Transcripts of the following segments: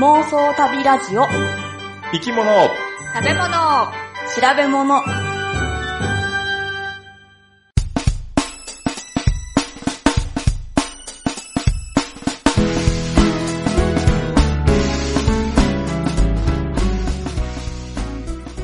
妄想旅ラジオ。生き物。食べ物。調べ物。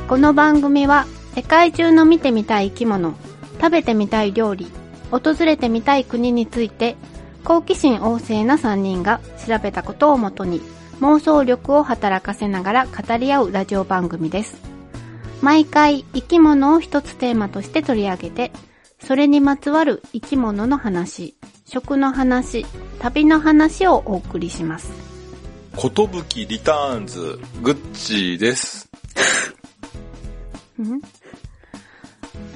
この番組は世界中の見てみたい生き物、食べてみたい料理、訪れてみたい国について好奇心旺盛な3人が調べたことをもとに妄想力を働かせながら語り合うラジオ番組です。毎回生き物を一つテーマとして取り上げて、それにまつわる生き物の話、食の話、旅の話をお送りします。ことぶきリターンズ、グッチです。ん？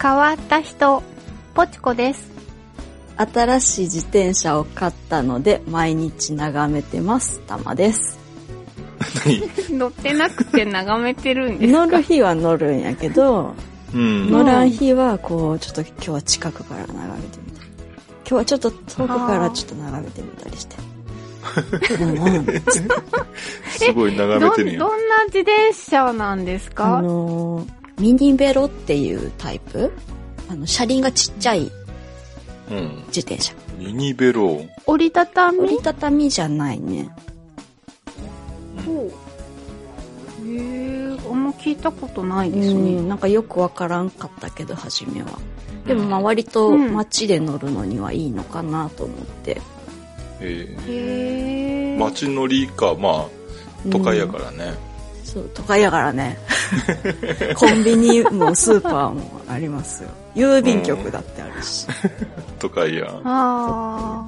変わった人、ポチコです。新しい自転車を買ったので毎日眺めてます。たまです。何？乗ってなくて眺めてるんですか？乗る日は乗るんやけど、うん。乗らん日はこう、ちょっと今日は近くから眺めてみたり。今日はちょっと遠くからちょっと眺めてみたりして。うんうんすごい眺めどてるやん。どんな自転車なんですあかのー、ミニベロっていうタイプ？あの、車輪がちっちゃいうん。自転車。ミニベロ。折りたたみ？折りたたみじゃないね。ほうへえ、あんま聞いたことないですうね。ん、なんかよくわからんかったけど、初めは。でもまあ割とうん街で乗るのにはいいのかなと思って。えへえ。ー、街乗りか、まあ、都会やからね。そう、都会やからね。コンビニもスーパーもありますよ。郵便局だってあるし。都会や。ああ。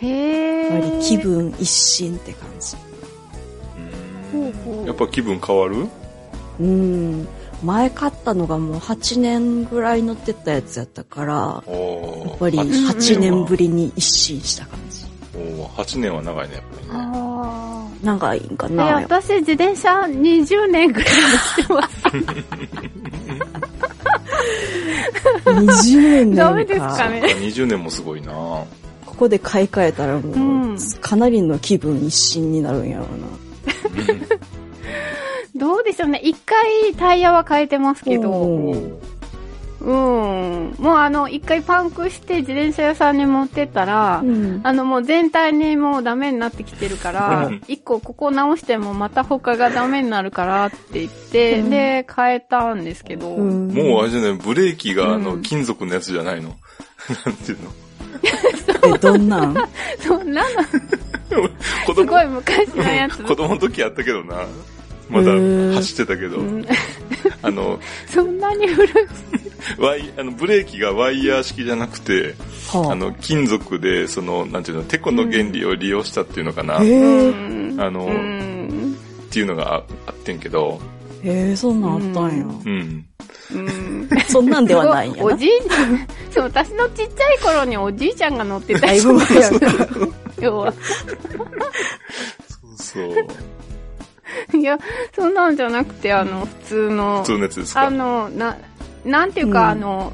へえ。やっぱり気分一新って感じ。ほうほうやっぱ気分変わる？うん。前買ったのがもう8年ぐらい乗ってたやつやったから、やっぱり8 8年ぶり。りに一新した感じ。おー8年は長いね、やっぱりね。あ長いんかな私自転車20年ぐらい乗ってます。20年か。ダメですかね？20年もすごいなここで買い替えたらもう、うんかなりの気分一新になるんやろうな。どうでしょうね。一回タイヤは変えてますけど、うん。もうあの、一回パンクして自転車屋さんに持ってったら、うん。あのもう全体にもうダメになってきてるからうん、一個ここ直してもまた他がダメになるからって言って、うん。で、変えたんですけど、うん。もうあれじゃない、ブレーキがあの、うん。金属のやつじゃないの？なんていうの？え、どんなん？そんな？の、子すごい昔のやつ。子供の時やったけどな。まだ走ってたけど。う、ん。あの、そんなに古い。ワイ、あの、ブレーキがワイヤー式じゃなくて、はあ。の、金属で、その、なんていうの、テコの原理を利用したっていうのかな、うん。あのうん。ていうのがああってんけど、へえそんなんあったんや。うん。うん そんなんではないんやな。おじいちゃん、そう、私のちっちゃい頃におじいちゃんが乗ってただいぶ前やな。要は。そう。いや、そんなんじゃなくて、あの、普通の、普通のやつですか？あの、な、なんていうか、うんあの、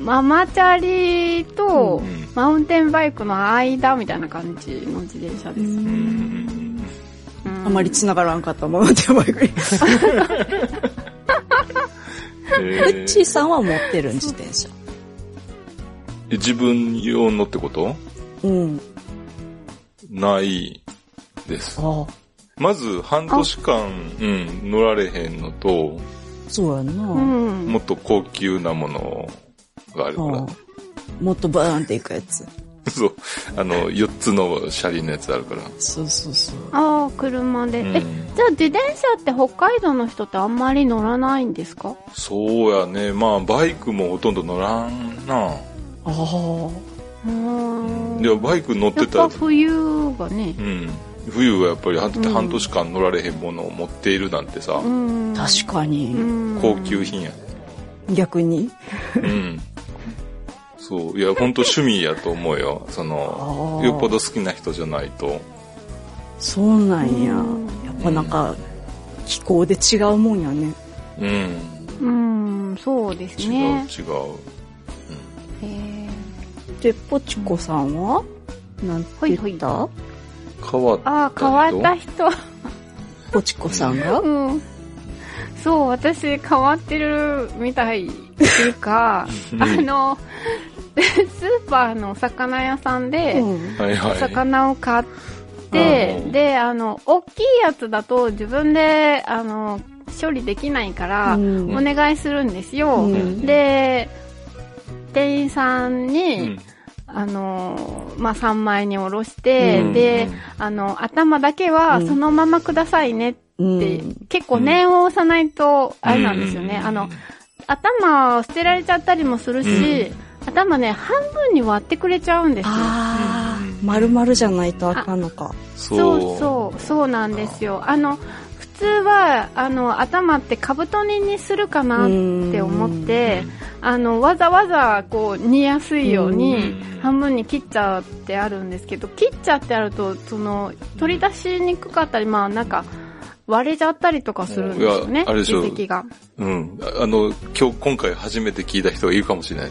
ママチャリとうんマウンテンバイクの間みたいな感じの自転車です。うんあまり繋がらんかったものでバイクに。うん。うえっちーさんは持ってる自転車。自分用のってこと？うん。ないです。ああ、まず半年間、うん、乗られへんのと、そうやんな。うん。もっと高級なものがあるから。もっとバーンっていくやつ。そう。あの、4つの車輪のやつあるから。そうそうそう。ああ、車で。うんえ、じゃあ自転車って北海道の人ってあんまり乗らないんですか？そうやね。まあ、バイクもほとんど乗らんな。ああ。うん。でもバイク乗っやてら、ったぱ冬がねう。ん。冬はやっぱり半年間乗られへんものを持っているなんてさ、うん。確かに。うん高級品やね。逆に？うん。そう。いや、ほんと趣味やと思うよ。その、よっぽど好きな人じゃないと。そうなんや。うんやっぱなんか、気候で違うもんやね。うん。うん、そうです違う、ね。違う。へで、ポチコさんは？なんて言った、変わったあ、変わった人。ポチコさんが？うん。そう、私変わってるみたいっていうか、あの、スーパーのお魚屋さんで。お魚を買って、うん。で、あの、大きいやつだと自分で、あの、処理できないから、うん。お願いするんですよ。うん。で、店員さんうに、ん。あの、まあ、3枚におろして、うん。で、あの、頭だけはそのままくださいねって、うん。結構念を押さないと、あれなんですよね。うん。あの、頭を捨てられちゃったりもするし、頭ね、半分に割ってくれちゃうんですよ。あうんー、丸々じゃないとあかんのか。そう。そうそう、そうなんですよ。あの、普通は、あの、頭ってカブト煮にするかなって思って、あの、わざわざ、こう、煮やすいようにうん、半分に切っちゃってあるんですけど、切っちゃってあると、その、取り出しにくかったり、まあ、なんか、割れちゃったりとかするんですよいねや、あれでしょ。うん。ああの、今日、今回初めて聞いた人がいるかもしれない。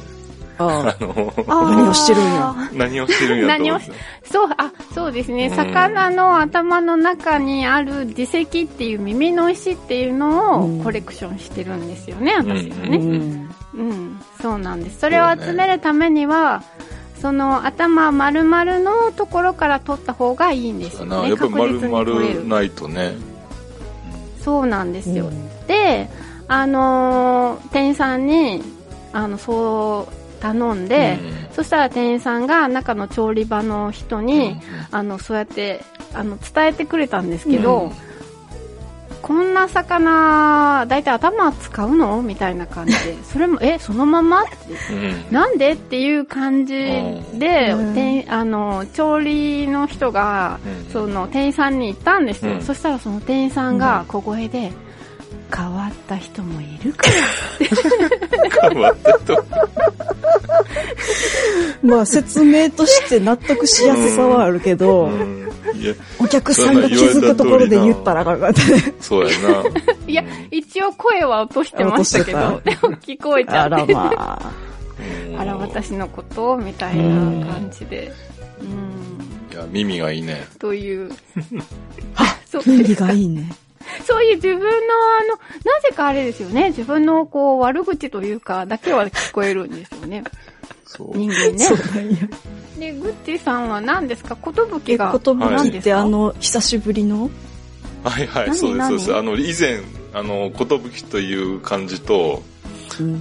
ああの、何をしてるんや何をしてるんやと思って。そう、あ、そうですね。うん魚の頭の中にある耳石っていう耳の石っていうのうんをコレクションしてるんですよね、私はうね。ん。うん、そうなんです。それを集めるためには、その頭丸々のところから取った方がいいんですよね。なやっぱ丸。々ないとね。そうなんですよ。で、あのー店員さんに、あの、そう頼んで、うん。そしたら店員さんが中の調理場の人に、うん。あの、そうやって、あの、伝えてくれたんですけど、うん。こんな魚、だいたい頭使うの？みたいな感じで、それも、え、そのまま？って、うん。なんで？っていう感じで、うん。店あの、調理の人が、うん。その、店員さんに言ったんですよ。うん。そしたらその店員さんが小声で、変わった人もいるから。変わった人。まあ説明として納得しやすさはあるけど、お客さんが気づくところで言ったらあかんかったね。そうやな。いや、一応声は落としてましたけど、でも聞こえちゃあらって。まあ。うんあら、私のことみたいな感じで。うん。いや、耳がいいね。という。あそう、耳がいいね。そういう自分のあの、なぜかあれですよね。自分のこう、悪口というか、だけは聞こえるんですよね。そう。人間ねそう。なんや。で、グッチーさんは何ですか？ことぶきが。ことぶきって何ですか？あの、久しぶりの？はいはい、何そうです、そうです。何？あの、以前、あの、ことぶきという漢字と、うん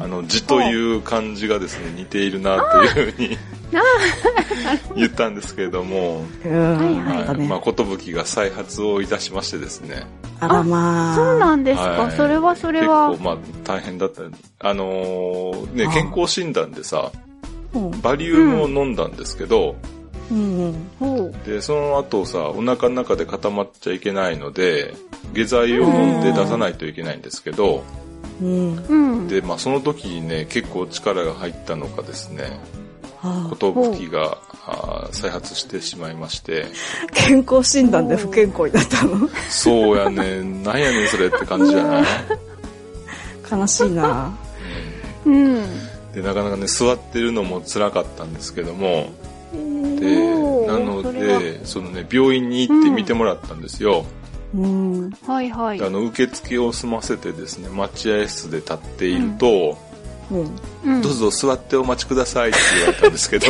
あの、字という漢字がですね、似ているなというふうに 言ったんですけれども、うん。はいまあ、ことぶきが再発をいたしましてですね、あらまあ。そうなんですか、はいそれはそれ結は構、。まあ、大変だった。あのーね、あ健康診断でさ、うん。バリウムを飲んだんですけど、うん。ほう。で、その後さ、お腹の中で固まっちゃいけないので、下剤を飲んで出さないといけないんですけど、うん。うん。で、まあその時にね、結構力が入ったのかですね、あことぶきが再発してしまいまして、健康診断で不健康になったの？そうやね、なんやねんそれって感じじゃない悲しいな。うん。で、なかなかね、座ってるのも辛かったんですけども、で、なので、そのね、病院に行って見てもらったんですよ。うん。はいはい。あの、受付を済ませてですね、待合室で立っていると、うん。うんどうぞ座ってお待ちくださいって言われたんですけど、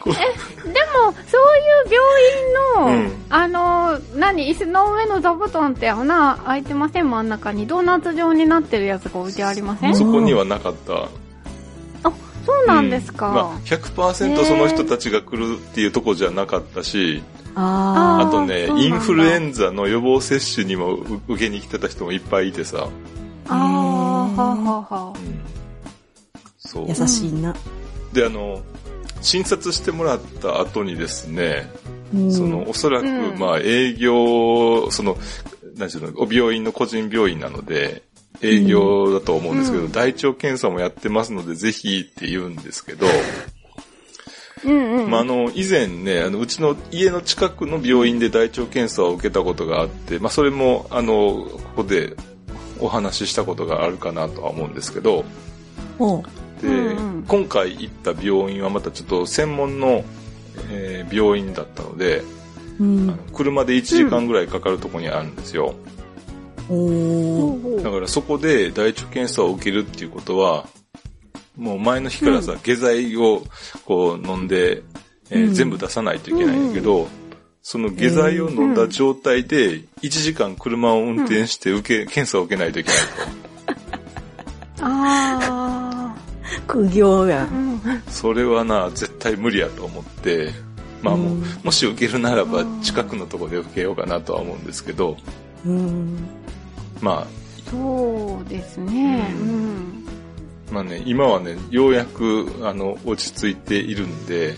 こうでも、そういう病院の、うんあの、何、椅子の上の座布団って穴開いてません？真ん中にドーナツ状になってるやつが置いてありません？そこにはなかった。そうなんですか。まあ、100%その人たちが来るっていうとこじゃなかったし、あああとねインフルエンザの予防接種にもう受けに来てた人もいっぱいいてさ、ああ、はあはあはあ。そうあ。。優しいな。で、あの、診察してもらった後にですね、うんその、おそらく、うんまあ、営業、その、何ていうの、お病院の個人病院なので、営業だと思うんですけど、うん大腸検査もやってますので、ぜひって言うんですけど、うんうん。まあ、あの、以前ね、あの、うちの家の近くの病院で大腸検査を受けたことがあって、まあ、それも、あの、ここでお話ししたことがあるかなとは思うんですけど、ほで、うんうん今回行った病院はまたちょっと専門のえー病院だったので、うんあの。車で1時間ぐらいかかるところにあるんですよ。おー。だからそこで大腸検査を受けるっていうことは、もう前の日からさ、下剤をこう飲んで、えーうん全部出さないといけないんだけど、その下剤を飲んだ状態で1時間車を運転して受け、検査を受けないといけない あ苦行やあ。う。ん。と。それはな、絶対無理やと思って、まあもう、うんもし受けるならば近くのところで受けようかなとは思うんですけど、うん。まそうですね。ううん。あ、まあね、今はね、ようやく、あの、落ち着いているんで、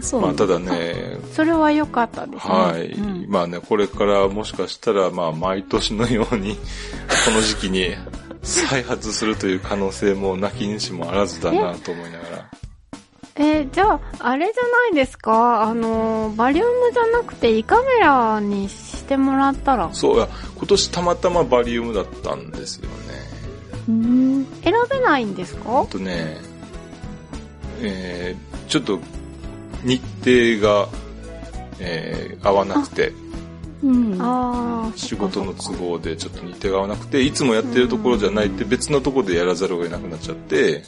そう。まあただね、それは良かったですね。はい。うんまあね、これからもしかしたら、まあ、毎年のように、この時期に再発するという可能性もなきにしもあらずだなと思いながら。えーじゃあ、あれじゃないですか？あの、バリウムじゃなくて胃カメラにしてもらったら？そう、いや今年たまたまバリウムだったんですよね。うん。選べないんですか？あとね、えー、ちょっと日程が、えー合わなくて、うん。ああ。仕事の都合でちょっと日程が合わなくて、いつもやってるところじゃないって別のところでやらざるを得なくなっちゃって、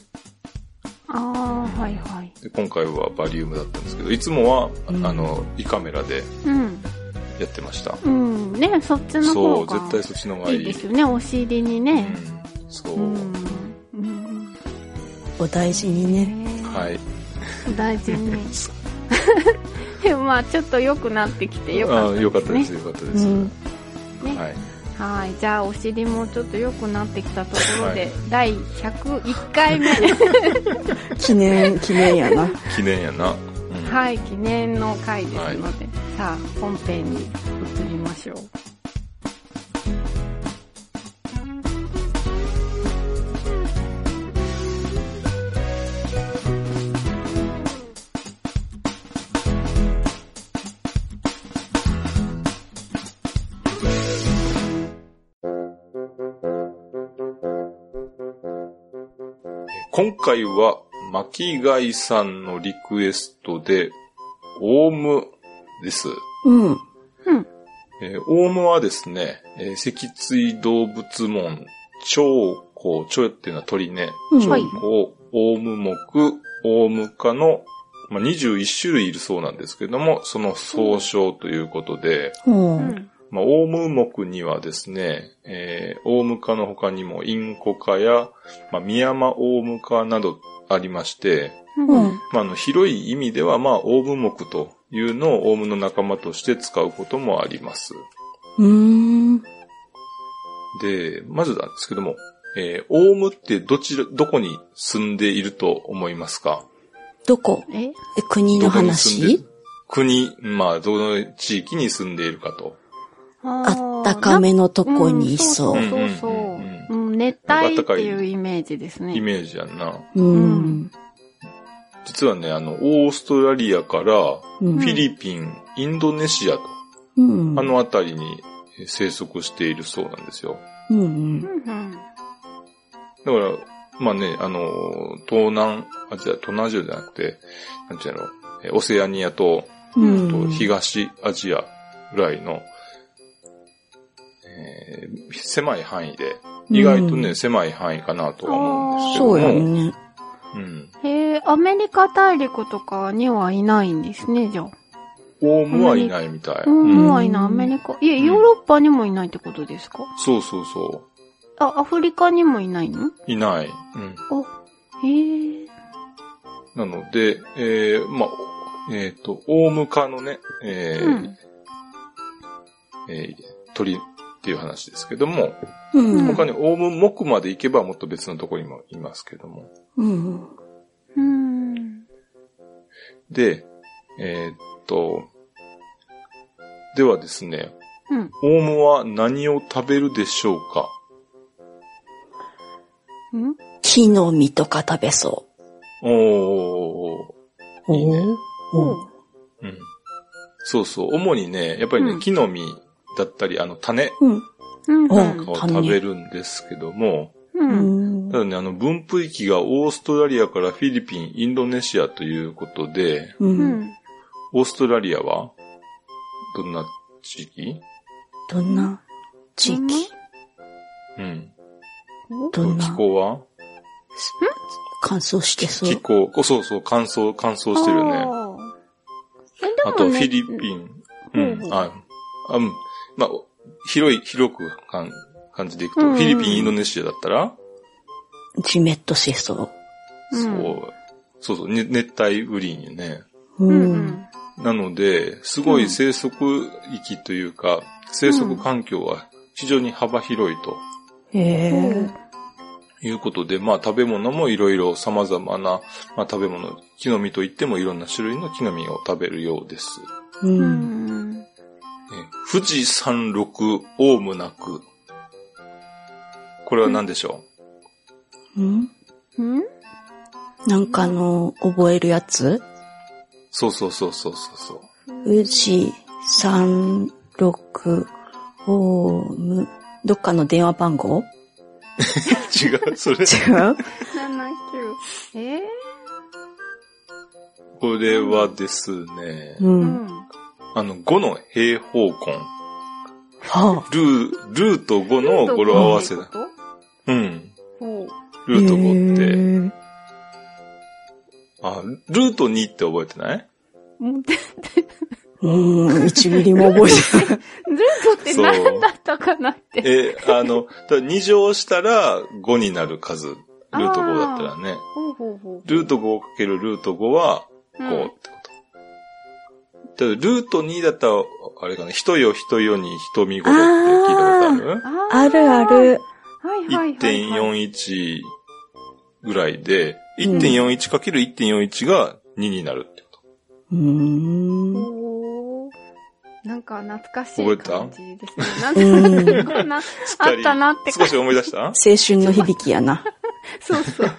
ああ、はいはい。で今回はバリウムだったんですけど、いつもは、うんあの、胃カメラでうん。やってました。うん。ね、そっちのそう、方が絶対そっちの方がいい。いいですよね、お尻にね。うん、そう、うん。うん。お大事にね。ねはい。お大事に。でもまあ、ちょっと良くなってきてよかったあです、ね。よかったです、よかったです。うん。ねはい。はい。じゃあ、お尻もちょっと良くなってきたところで、はい第101回目。記念、記念やな。記念やな。うんはい、記念の回ですので、さあ、本編に移りましょう。今回は、巻貝さんのリクエストで、オウムです。うん。うん。えーオウムはですね、えー脊椎動物門、長江、蝶っていうのは鳥ね、うん長江はい、オウム目、オウム科の、まあ、21種類いるそうなんですけども、その総称ということで、う。うんん。まあ、オウム目にはですね、えー、オウム科の他にもインコ科や、まあ、ミヤマオウム科などありまして、うん。うん。まあ、あの、広い意味では、まあ、オウム目というのをオウムの仲間として使うこともあります。うん。で、まずなんですけども、えー、オウムってどちら、どこに住んでいると思いますか？どこ？え？え、国の話？国、まあ、どの地域に住んでいるかと。あったかめのとこにいそう。んそうそううんそう。うん、熱帯っていうイメージですね。イメージやんな。うん。実はね、あの、オーストラリアから、うんフィリピン、インドネシアと、うん。あの辺りに生息しているそうなんですよ。うんうん。だから、まあね、あの、東南アジア、東南アジアじゃなくて、なんていうの、えオセアニアと、うんと東アジアぐらいの、えー狭い範囲で、意外とね、うん狭い範囲かなとは思うんですけども。そうやね。うん。へえ、アメリカ大陸とかにはいないんですね、じゃあ。オウムはいないみたい。うん、うんはいない、アメリカ。いえ、ヨーロッパにもいないってことですか？そうそうそあ、アフリカにもいないの？う。いない。うん。お、へえ。なので、えー、まあ、えっ、と、オウム科のね、えーうん。えー鳥っていう話ですけども、うん。他にオウム目まで行けばもっと別のところにもいますけども。うん。うん。で、えーっと、ではですね、うん。オウムは何を食べるでしょうか？うん？木の実とか食べそおー、う。いいねおううん。そうそう。主にね、やっぱりね、うん木の実だったり、あの、種うん。うん。うんを食べるんですけども、た。だね、あの、分布域がオーストラリアからフィリピン、インドネシアということで。オーストラリアはどんな地域？どんな？地域？うん。どんな？気候は？乾燥してそう気。候、おそうそう、乾燥、乾燥してるよね。あねあと、フィリピン。うんあうん。まあ、広い、広く感じでいくと、うんうんフィリピン、インドネシアだったら、じめっとしそう。うんそう、そうそう、ね熱帯雨林よね。う。うんんなので、すごい生息域というか、生息環境は非常に幅広いとへうん。え。いうことで、まあ食べ物もいろいろ様々な、まあ食べ物、木の実といってもいろんな種類の木の実を食べるようです。う。うん富士山麓大無なく。これは何でしょう？んうん？なんかあの、覚えるやつ？うそうそうそうそうそうそう。富士山六ホーム。どっかの電話番号？違う、それ。違う？79。えー？これはですね、う。うんん。あの、5の平方根。はルー、ルート5の語呂合わせだ。うん。ルート5って。あ、ルート2って覚えてない？もうで うーん、1ミリも覚えてない。ルートって何だったかなって。え、あの、だ2乗したら5になる数。ルート5だったらね。ほうほうほう。ルート5かけるルート5はうん5ってこルート2だったら、あれかな、人よ人よに人見頃って聞いたことある？あるある。はいはいはい、はい。1.41ぐらいで、うん1.41かける1.41が2になるってこうーん。なんか懐かしい覚えた？感じですね。なんかこんな、と。あったなって少し思い出した？青春の響きやな。そうそう。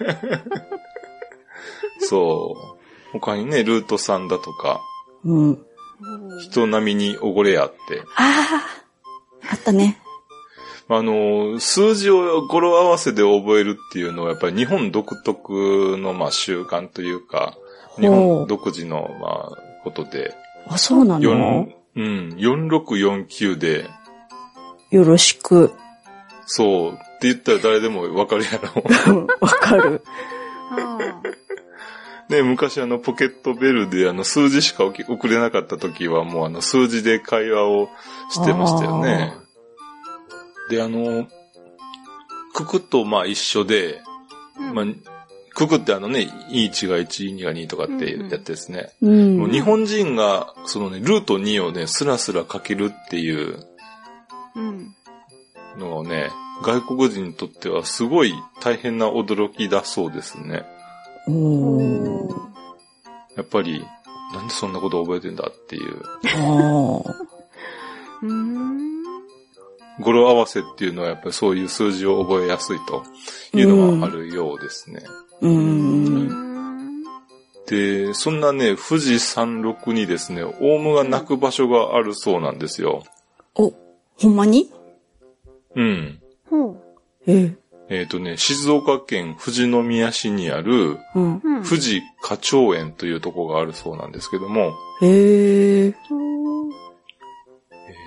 そう。他にね、ルート3だとか、うん。人並みにおごれやって。ああ、あったね。あの、数字を語呂合わせで覚えるっていうのはやっぱり日本独特のまあ習慣というか、日本独自のまあことで、あ、そうなの？4うん、4649で、よろしく。そうって言ったら誰でもわかるやろ。うんわかる。あね、昔あのポケットベルであの数字しか送送れなかった時はもうあの数字で会話をしてましたよね。で、あの、くくとまあ一緒で、ーまあ、くくってあのね、1が1、2が2とかってやってですね。うん。もう日本人が、そのね、ルート2をね、スラスラかけるっていううん。のをね、外国人にとってはすごい大変な驚きだそうですね。やっぱり、なんでそんなこと覚えてんだっていう。語呂合わせっていうのはやっぱりそういう数字を覚えやすいというのがあるようですね。う。うんん。で、そんなね、富士山麓にですね、オウムが鳴く場所があるそうなんですよ。お、ほんまに？うん。ほう。ええっ、とね、静岡県富士宮市にある。富士花鳥園というところがあるそうなんですけども、へー。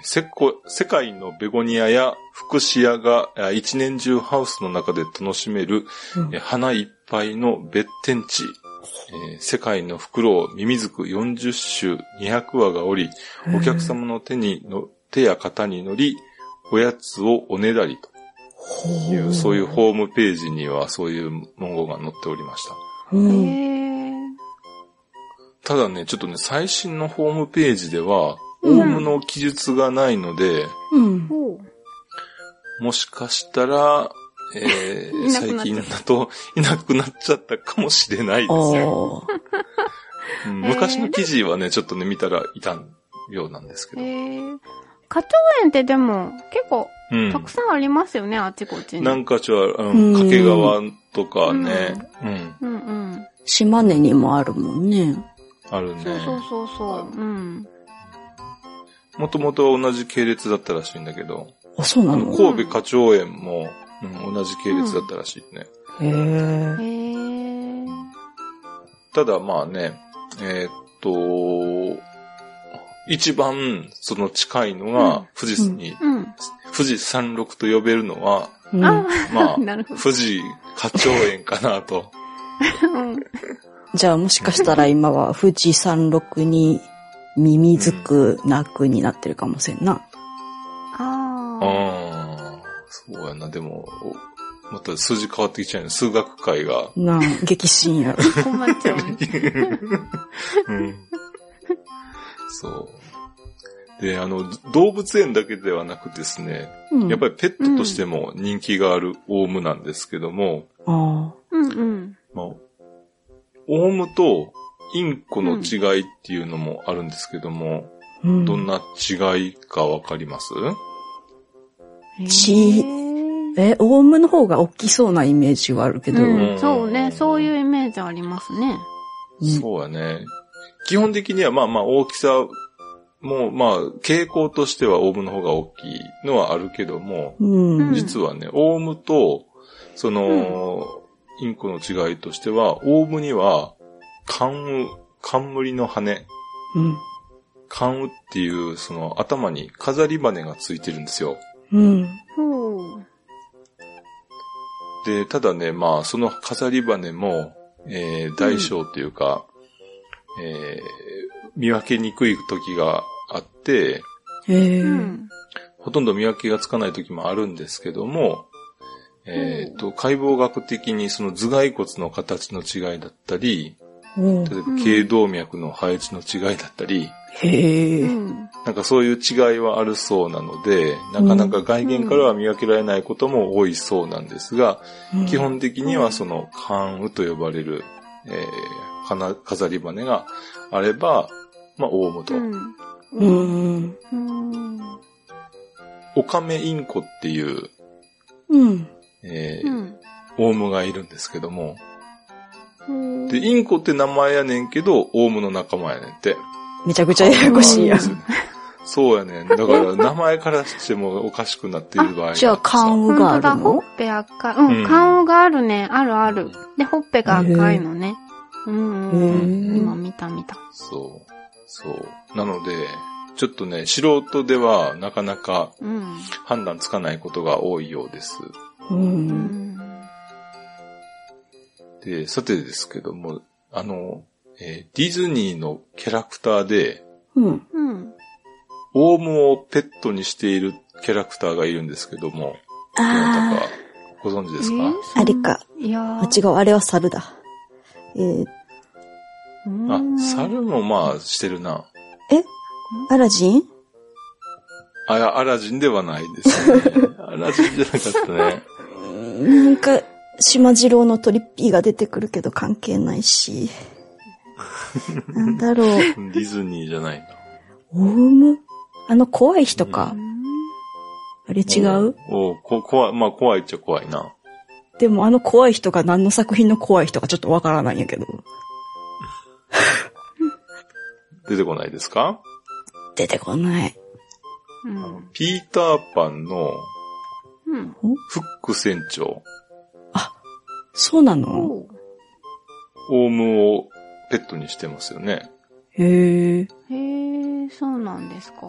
せっこ世界のベゴニアやフクシアがあ一年中ハウスの中で楽しめる、うん。えー花いっぱいの別天地、えー世界のフクロウ、ミミズク40種200羽がおり、お客様の手にの、手や肩に乗り、おやつをおねだりという、そういうホームページにはそういう文言が載っておりました。ただね、ちょっとね、最新のホームページでは、オうんウムの記述がないので、うん。もしかしたら、えー 最近だといなくなっちゃったかもしれないですね。おーうんへー昔の記事はね、ちょっとね、見たらいたようなんですけへど。ー花鳥園ってでも結構うんたくさんありますよね、あっちこっちに。なんかちょ、ううんん、掛川とかね、うん、うんうん。島根にもあるもんね。あるね。そうそうそうそう。うん。もともとは同じ系列だったらしいんだけど、あ、そうなあのの神戸花鳥園も、うん、同じ系列だったらしいね。へえ。へーただまあね、えーっと、一番その近いのが富士に、うん。富士山麓と呼べるのは、うんあまあ、富士花鳥園かなと。うん。じゃあもしかしたら今は富士山麓にミミズクなくになってるかもしれんな。ああ。ああ、そうやな。でも、おまた数字変わってきちゃうね。数学界が。なあ、激震やろ。困っちゃうね。うん。そう。で、あの、動物園だけではなくですね、うんやっぱりペットとしても人気があるオウムなんですけども、あうんうん。まあ、オウムとインコの違いっていうのもあるんですけども、あ、うんどんな違いかわかります？ちえ、オウムの方が大きそうなイメージはあるけど。うん、そうね。そういうイメージありますね。うんそうやね。基本的にはまあまあ大きさも、まあ傾向としてはオウムの方が大きいのはあるけども、うん。うん実はね、オウムと、その、インコの違いとしては、オウムには、冠羽、冠の羽、うん。冠羽っていう、その頭に飾り羽がついてるんですよ。うん。で、ただね、まあ、その飾り羽も、えー、大小っていうか、えー見分けにくい時があって。ほとんど見分けがつかない時もあるんですけども、えっ、と、解剖学的にその頭蓋骨の形の違いだったり、例えば頸動脈の配置の違いだったり。なんかそういう違いはあるそうなので、なかなか外見からは見分けられないことも多いそうなんですが、基本的にはその冠羽と呼ばれる、えーかな飾り羽があれば、まあ、オウムと。うん。うん。うん。オカメインコっていう、うん。えーうん。オウムがいるんですけども、うんで、インコって名前やねんけど、オウムの仲間やねんって。めちゃくちゃややこしいやん。そうやねん。だから、名前からしてもおかしくなっている場合がじゃあ、缶缶があ本当だ、るのほっぺ赤い。うん、うん顔があるね。あるある。で、ほっぺが赤いのね。うんうん今見た見た。そう。そう。なので、ちょっとね、素人ではなかなかうん。判断つかないことが多いようです。う。うんん。で、さてですけども、あの、えーディズニーのキャラクターで、うん。うん。オウムをペットにしているキャラクターがいるんですけども、どなたあかご存知ですえか、あ、あれか。いや違う、あれは猿だ。えー、うんあ、猿もまあしてるな。え？アラジン？あ、アラジンではないですね。アラジンじゃなかったね。なんか、島次郎のトリッピーが出てくるけど関係ないし。なんだろう。ディズニーじゃないな。オウム？あの怖い人か。あれ違う？おうこ、怖い、まあ怖いっちゃ怖いな。でもあの怖い人が何の作品の怖い人かちょっとわからないんやけど。出てこないですか？出てこない。うん。ピーターパンのうん。フック船長、そうなの？おうオウムをペットにしてますよね。へえ。へえ、そうなんですか。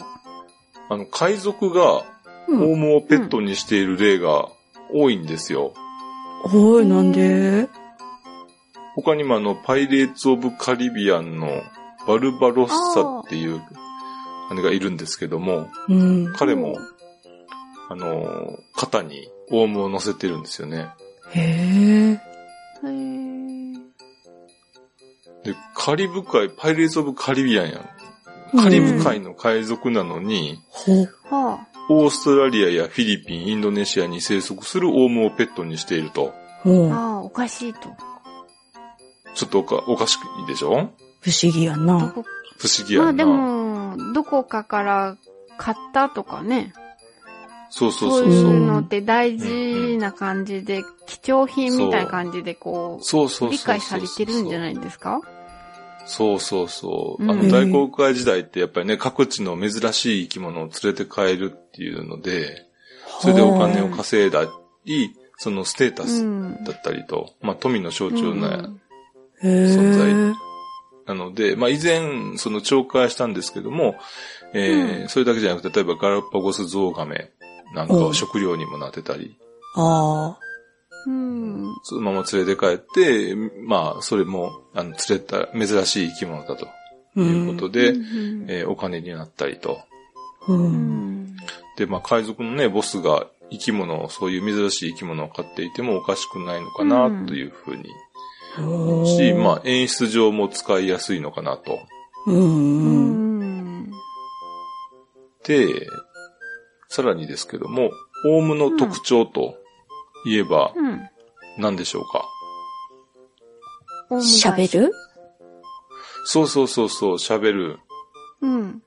あの、海賊がうん。オウムをペットにしている例が多いんですよ。おい、なんで？他にもあの、パイレーツ・オブ・カリビアンのバルバロッサっていう姉がいるんですけども、うん。彼も、あの、肩にオウムを乗せてるんですよね。へえ。で、カリブ海、パイレーツ・オブ・カリビアンやん。カリブ海の海賊なのに、オーストラリアやフィリピン、インドネシアに生息するオウムをペットにしていると。あ。。ああ、おかしいと。ちょっとおかおかしくいいでしょ？不思議やどな。こ？不思議やんな。まあでも、どこかから買ったとかね。そうそうそそううそう。いうのって大事な感じで、貴重品みたいな感じでこう、そうそう。理解されてるんじゃいないですか？そうそうそう。うんあの、大航海時代ってやっぱりね、各地の珍しい生き物を連れて帰るっていうので、それでお金を稼いだり、そのステータうスん。だったりと、まあ富の象徴な、うんへえ。存在なので、まあ以前、その紹介したんですけども、えーそれだけじゃなくて、例えばガラパゴスゾウガメなんかは食料にもなってたり、ああ。うん。そのまま連れて帰って、まあ、それも、あの、連れた、珍しい生き物だとういうことで、うんえーお金になったりと。う。うんん。で、まあ、海賊のね、ボスが生き物を、そういう珍しい生き物を飼っていてもおかしくないのかな、というふうにし、まあ、演出上も使いやすいのかなと。う。うんうん。ん。で、さらにですけども、オウムの特徴といえばうん。何でしょうか、喋る？そうそうそうそう、喋る。うん。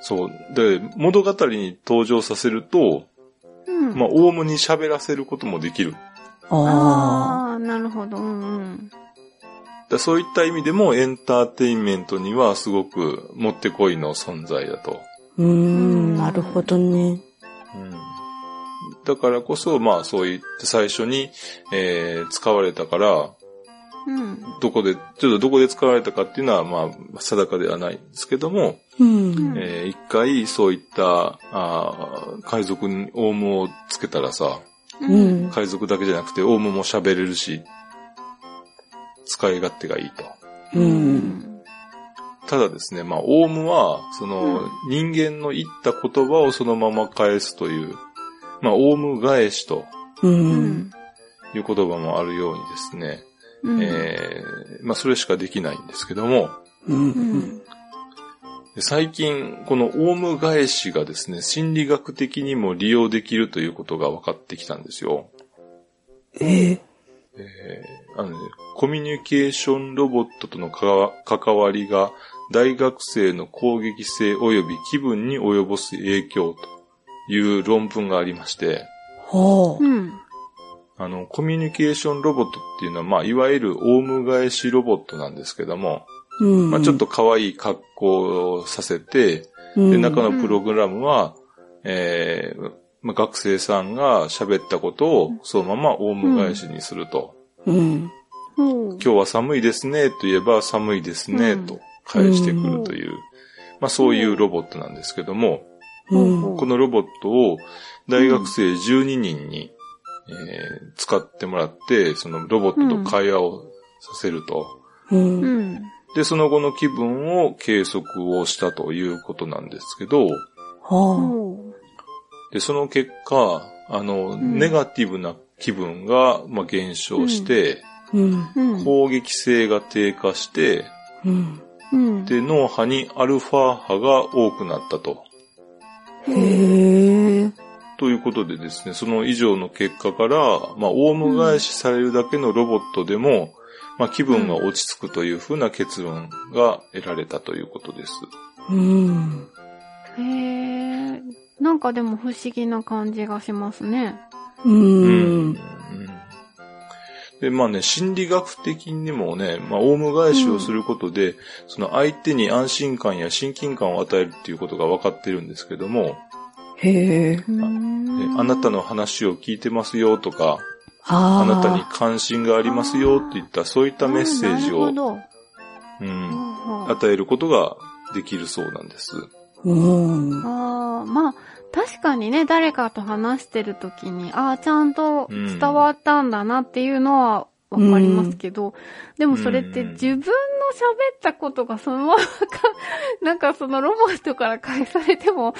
そう。で、物語に登場させると、うん。まあ、オウムに喋らせることもできる。あああ、なるほど。うんうん。だそういった意味でもエンターテインメントにはすごくもってこいの存在だと。あ。うーん、なるほどね。だからこそ、まあそういって最初に、えー使われたから、うん。どこで、ちょっとどこで使われたかっていうのは、まあ定かではないんですけども、うん。えー一回そういった、あー海賊にオウムをつけたらさ、うん。海賊だけじゃなくてオウムも喋れるし、使い勝手がいいと。うん。ただですね、まあ、オウムは、その、人間の言った言葉をそのまま返すという、まあ、オウム返しと。いう言葉もあるようにですね、うん。えーまあ、それしかできないんですけども、う。うん最近、このオウム返しがですね、心理学的にも利用できるということが分かってきたんですよ。ええ。えーあのね、コミュニケーションロボットとの関わりが大学生の攻撃性及び気分に及ぼす影響という論文がありまして、はあ。うん。あの、コミュニケーションロボットっていうのは、まあ、いわゆるオウム返しロボットなんですけども、うん。まあ、ちょっと可愛い格好をさせて、うん、で、中のプログラムは、えーまあ、学生さんが喋ったことをそのままオウム返しにすると。うん。今日は寒いですねと言えば寒いですねうんと返してくるという、まあそういうロボットなんですけども、うん。このロボットを大学生12人に、えー使ってもらって、そのロボットと会話をさせると。うん。うん。で、その後の気分を計測をしたということなんですけど、はほで、その結果、あの、んネガティブな気分が、まあ、減少して、あ。うん。う。うん。攻撃性が低下して、うん。うん。で、脳波にアルファ波が多くなったと。へえ。ということでですね、その以上の結果から、まあ、オウム返しされるだけのロボットでも、まあ、気分が落ち着くというふうな結論が得られたということです。うん。へえ。なんかでも不思議な感じがしますね。う。うんで、まあね、心理学的にもね、まあ、オウム返しをすることで、その相手に安心感や親近感を与えるっていうことが分かってるんですけども、へえ。あなたの話を聞いてますよとか、あなたに関心がありますよっていった、そういったメッセージを。うん、与えることができるそうなんです。うん。ああ、まあ、確かにね、誰かと話してるときに、ああ、ちゃんと伝わったんだなっていうのはわかりますけど、でもそれってうん自分の喋ったことがそのままか、なんかそのロボットから返されても、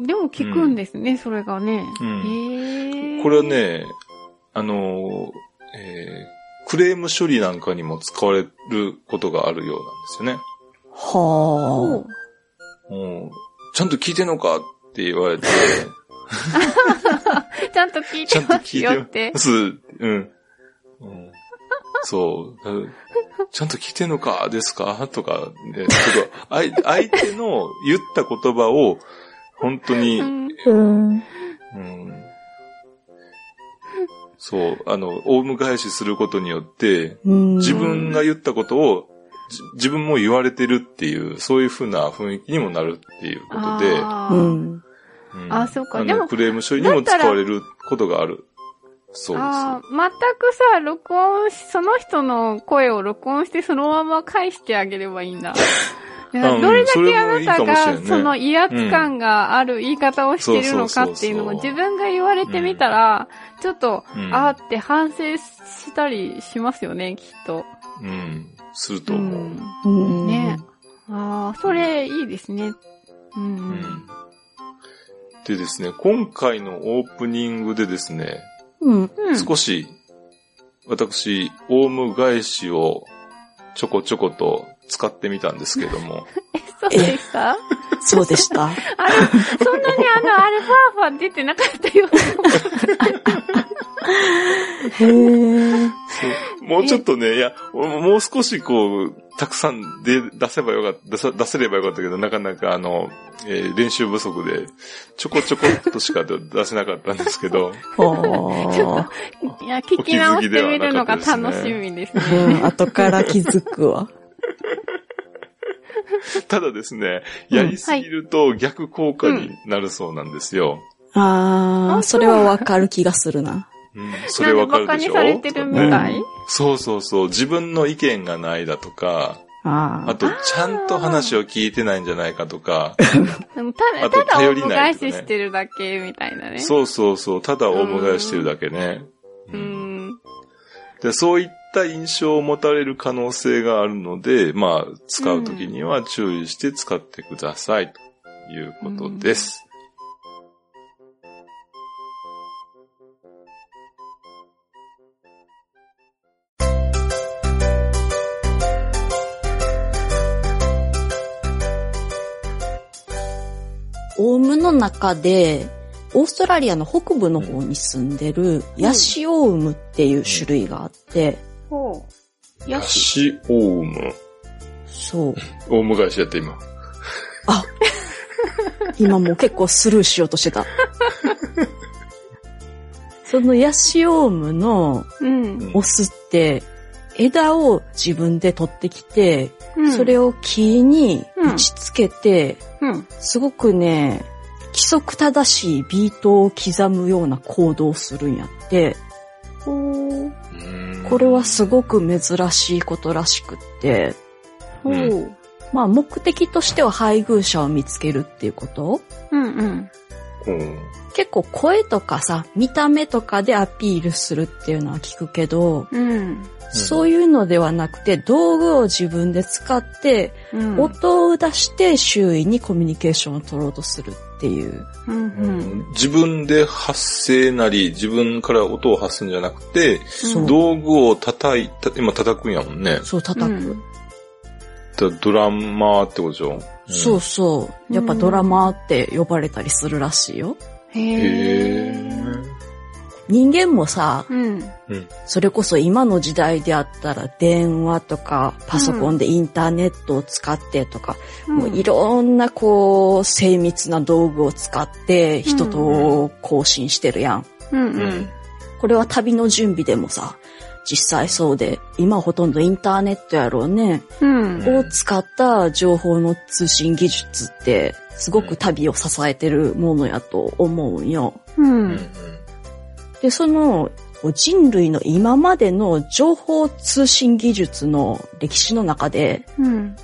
でも聞くんですね、それがね。うんへえ。これは、ね、あの、えークレーム処理なんかにも使われることがあるようなんですよね。はうんちゃんと聞いてんのかって言われて、ちゃんと聞いちゃんとてます聞いよっててま。す。うん。うん、そう。ちゃんと聞いてんのかですかとか、ね、ちょっと相相手の言った言葉を本当に、うんあ。うん。うんそう、あの、オウム返しすることによって、うん。自分が言ったことを、じ自分も言われてるっていう、そういう風な雰囲気にもなるっていうことで、あーうん。うんあそうかでもクレーム処理にも使われることがある。そうです。ああ、全くさ、録音し、その人の声を録音してそのまま返してあげればいいんだ。どれだけあなたがその威圧感がある言い方をしてるのかっていうのをそうそうそうそう自分が言われてみたら、ちょっと、うんあーって反省したりしますよね、きっと。うん。するとう思う。ん。うんねああ、それいいですね。うん。うんでですね、今回のオープニングでですね、うん。うん。少し、私、オウム返しをちょこちょこと使ってみたんですけども、そうでしたそうでした。あれ、そんなにあの、あれ、ファーファー出てなかったよ。へー。もうちょっとね、いや、もう少しこう、たくさんで出せばよかった、出せればよかったけど、なかなかあの、えー練習不足で、ちょこちょこっとしか出出せなかったんですけど、ほー。いや、聞き直してみるのが楽しみですね。うん、後から気づくわ。ただですね、やりすぎると逆効果になるそうなんですよ。あー、それはわかる気がするな。うん、それわかるでしょ？なんでバカにされてるみたい、ねそうそうそう、自分の意見がないだとか、あー。あと、ちゃんと話を聞いてないんじゃないかとか、でもただ、あとただ頼オウム返ししてるだけみたいなね。そうそうそう、ただオウム返してるだけね。う。ん。でそういっった印象を持たれる可能性があるので、まあ、使うときには注意して使ってください、ということです。オウムの中で、オーストラリアの北部の方に住んでるヤシオウムっていう種類があって、ほう。ヤヤシ。シオウム。そう。オウム返しやって今。今もう結構スルーしようとしてた。そのヤシオウムのうん。オスって、枝を自分で取ってきて、うんそれを木に打ち付けて、うん。すごくね、規則正しいビートを刻むような行動をするんやって、これはすごく珍しいことらしくって、ほう。うまあ目的としては配偶者を見つけるっていうこと？うんうん。うん結構声とかさ、見た目とかでアピールするっていうのは聞くけど、うん。そういうのではなくて、道具を自分で使って、うん。音を出して周囲にコミュニケーションを取ろうとするっていう。うんうん。自分で発声なり、自分から音を発すんじゃなくて。道具を叩いた、今叩くんやもんね。そう叩く。うんだドラマーってことでしょ、そうそう。やっぱドラマーって呼ばれたりするらしいよ。へへえ。ー人間もさ、うん。それこそ今の時代であったら電話とかパソコンでインターネットを使ってとか、もういろんなこう精密な道具を使って人と交信してるやん。うんううんん。これは旅の準備でもさ、実際そうで、今ほとんどインターネットやろうね、うん。うんを使った情報の通信技術って、すごく旅を支えてるものやと思うんよ。ううんん。で、その人類の今までの情報通信技術の歴史の中で、うん。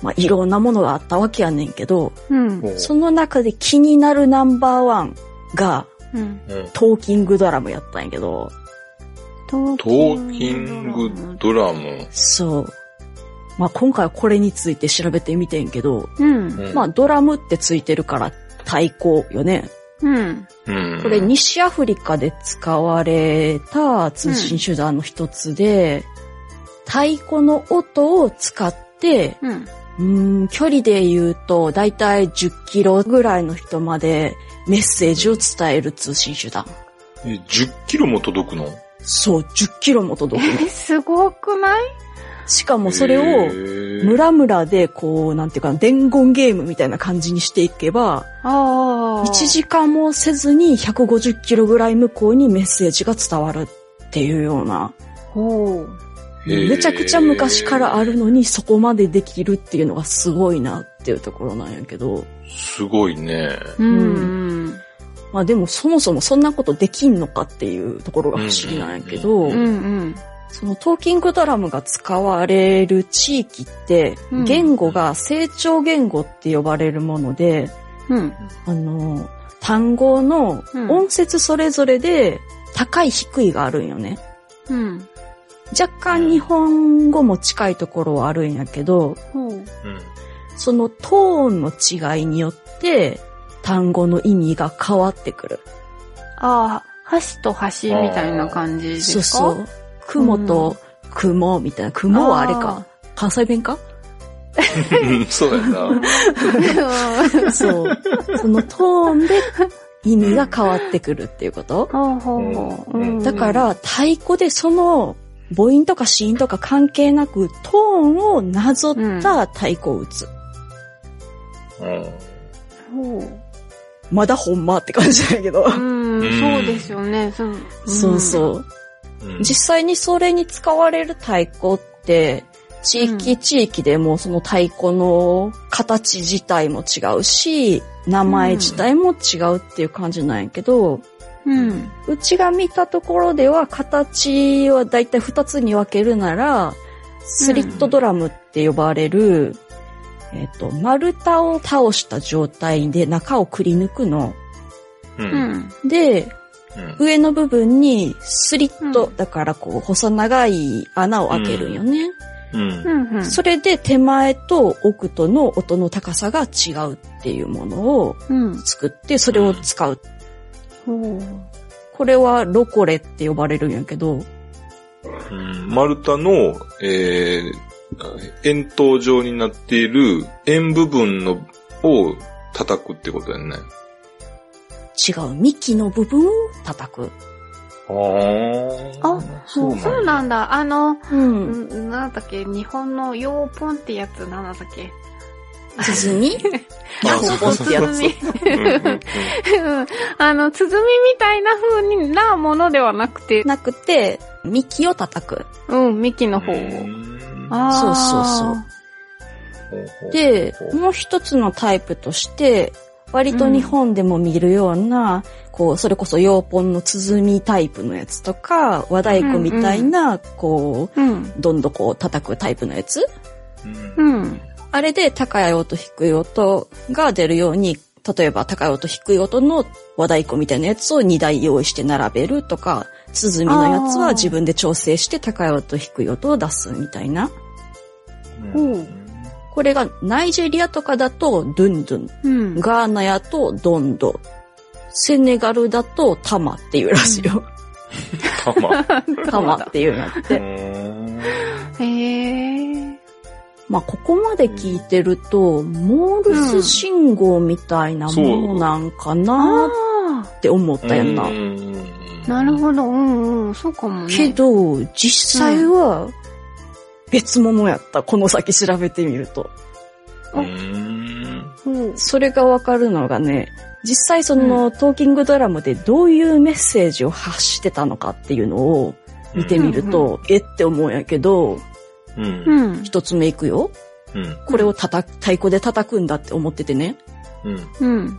まあ、いろんなものがあったわけやねんけど、うん。うんその中で気になるナンバーワンがうん。うんトーキングドラムやったんやけど、トトーキングドラム。そう。まあ、今回はこれについて調べてみてんけど、まあ、ドラムってついてるから太鼓よね。うん。うんこれ西アフリカで使われた通信手段の一つで、太鼓の音を使って、うん。ん、距離で言うと、だいたい10キロぐらいの人までメッセージを伝える通信手段。え10キロも届くの？そう、10キロも届くの。え、すごくない？しかもそれへを、ー村々でこう、なんていうか、伝言ゲームみたいな感じにしていけば、ああ。1時間もせずに150キロぐらい向こうにメッセージが伝わるっていうような、ほう。めちゃくちゃ昔からあるのにそこまでできるっていうのがすごいなっていうところなんやけど、すごいね。うん。まあでもそもそもそんなことできんのかっていうところが不思議なんやけど、うんうん。そのトーキングドラムが使われる地域ってうん、言語が成長言語って呼ばれるもので、うん。あの、単語のうん音節それぞれで高い低いがあるんよね。うん。若干日本語も近いところはあるんやけど、ほう。うん。そのトーンの違いによって単語の意味が変わってくる。ああ、橋と橋みたいな感じですか？そうそう。雲と雲みたいな。雲はあれか。関西弁か？うん そうやな。う。そう。そのトーンで意味が変わってくるっていうこと？ほうほうほう。うんだか、ら太鼓でその母音とか子音とか関係なくトーンをなぞった太鼓を打つ。うんほう。まだほんまって感じだけど。うん、そうですよね。そうそうそう。うん実際にそれに使われる太鼓って、地域地域でもその太鼓の形自体も違うし、名前自体も違うっていう感じなんやけど、うん。うん。うちが見たところでは形はだいたい二つに分けるなら、スリットドラムって呼ばれる、えっ、と、丸太を倒した状態で中をくり抜くの。う。うんん。で、うん上の部分にスリット、うんだからこう細長い穴を開けるんよね。うん。それで手前と奥との音の高さが違うっていうものをうん。作って、それを使う。これはロコレって呼ばれるんやけど、うん丸太の、えー、円筒状になっている円部分のを叩くってことやんね。違う幹の部分を叩く。あーあ、そうそうなんだ。あの、うん。んなんだっけ、日本のヨーポンってやつ、なんだっけ？鼓？あヨーポンってやつ。鼓うんうんうあの、鼓みたいな風なものではなくて、なくて、幹を叩く。うん、幹の方を。うんあーそうそうそう。でもう一つのタイプとして、割と日本でも見るような、こう、それこそヨーポンの鼓タイプのやつとか、和太鼓みたいな、こうん。う、どんどこう叩くタイプのやつうんうん。あれで高い音低い音が出るように、例えば高い音低い音の和太鼓みたいなやつを2台用意して並べるとか、鼓のやつは自分で調整して高い音低い音を出すみたいな。ほうこれがナイジェリアとかだとドゥンドゥン、うん。ガーナやとドンド、セネガルだとタマっていうらしいよ。たま。タマっていうのやって。へえ。まあ、ここまで聞いてると、モールス信号みたいなものなんかなあって思ったよな。あ、なるほど。うんうん。そうかもね。けど、実際は別物やった。この先調べてみると。ど、うん。うん。それがわかるのがね、実際そのトーキングドラムでどういうメッセージを発してたのかっていうのを見てみると、えって思うんやけど、うん。うん。一つ目いくよ。うん。これを叩く、太鼓で叩くんだって思っててね。うん。うん。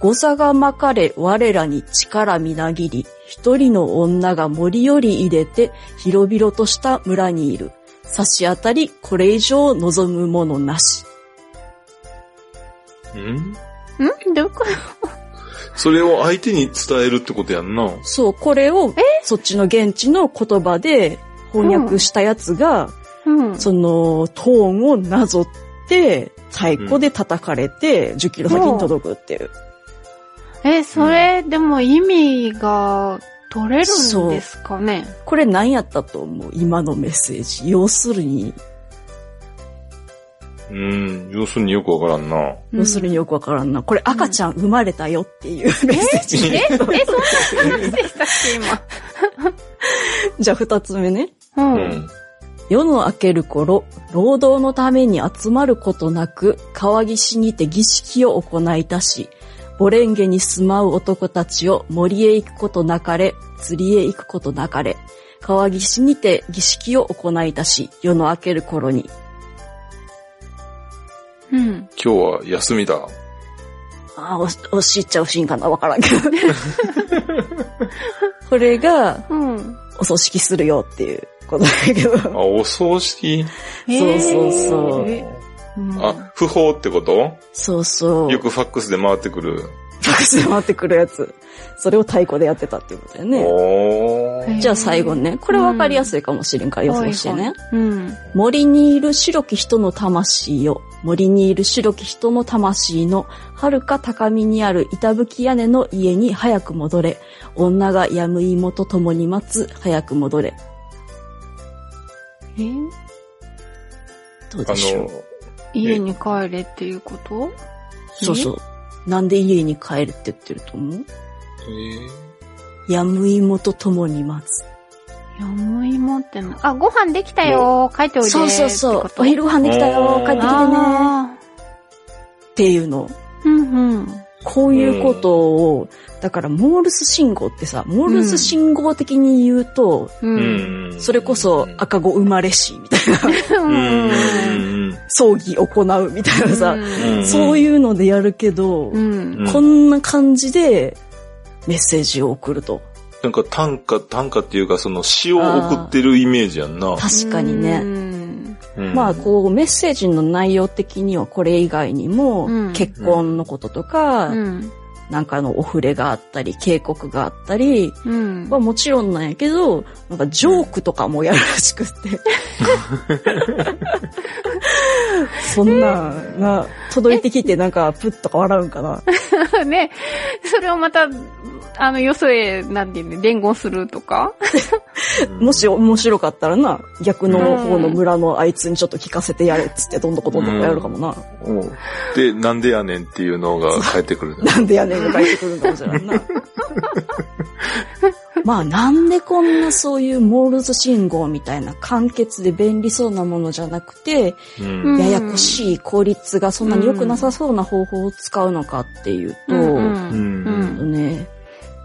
誤差がまかれ我らに力みなぎり、一人の女が森より入れて広々とした村にいる。差し当たりこれ以上望むものなし。うん？ん？どこそれを相手に伝えるってことやんな。そう、これをそっちの現地の言葉で翻訳したやつが、うん。そのトーンをなぞって太鼓で叩かれて10キロ先に届くっていう。え、それ、でも意味が取れるんですかねこれ何やったと思う？今のメッセージ。要するに、うん。要するによくわからんな。要するによくわからんな。これ赤ちゃん生まれたよっていうメッセージ。え、え、そんな話でしたっけ、今？じゃあ二つ目ね。う。うんん。夜の明ける頃、労働のために集まることなく、川岸にて儀式を行いたし、ボレンゲに住まう男たちを森へ行くことなかれ、釣りへ行くことなかれ、川岸にて儀式を行いたし、夜の明ける頃に。うん。今日は休みだ。ああ、おしおしっちゃおしいんかなわからんけど。これが、うん。お葬式するよっていうことだけど。あ、お葬式？そうそうそううんあ、不法ってこと？そうそう。よくファックスで回ってくる。ファックスで回ってくるやつ。それを太鼓でやってたっていうことだよね。おー。じゃあ最後ね。これ分かりやすいかもしれんから予想してね。うん。森にいる白き人の魂よ。森にいる白き人の魂の、遥か高みにある板吹き屋根の家に早く戻れ。女がやむ芋と共に待つ、早く戻れ。え？どうあでしょう？の、家に帰れっていうこと？そうそう。なんで家に帰るって言ってると思う？えやむ芋と共に待つ。やむ芋ってな。あ、ご飯できたよ。帰っておいで。そうそうそうお昼ご飯できたよ。帰ってきてね。あっていうの。ーうんうん。こういうことを、だからモールス信号ってさ、モールス信号的に言うと、う。うんん。それこそ赤子生まれし、みたいな。葬儀行うみたいなさ、うんそういうのでやるけど、こんな感じでメッセージを送ると。なんか短歌、短歌っていうかその詩を送ってるイメージやんな。確かにね。まあ、こう、メッセージの内容的にはこれ以外にも、うん結婚のこととか、うん。なんかのお触れがあったり、警告があったり、うん。はもちろんなんやけど、なんかジョークとかもやるらしくって。そんな、な、届いてきてなんかプッとか笑うんかな。ね、それをまた、あの、よそへ、なんていうの、伝言するとか？もし面白かったらな、逆の方の村のあいつにちょっと聞かせてやれっつってどんどこどんどこやるかもな。うんで、なんでやねんっていうのが返ってくる。なんでやねんが返ってくるんかもしれんな。まあなんでこんなそういうモールス信号みたいな簡潔で便利そうなものじゃなくて、うんうんややこしい効率がそんなに良くなさそうな方法を使うのかっていうと、うんううんん。ね、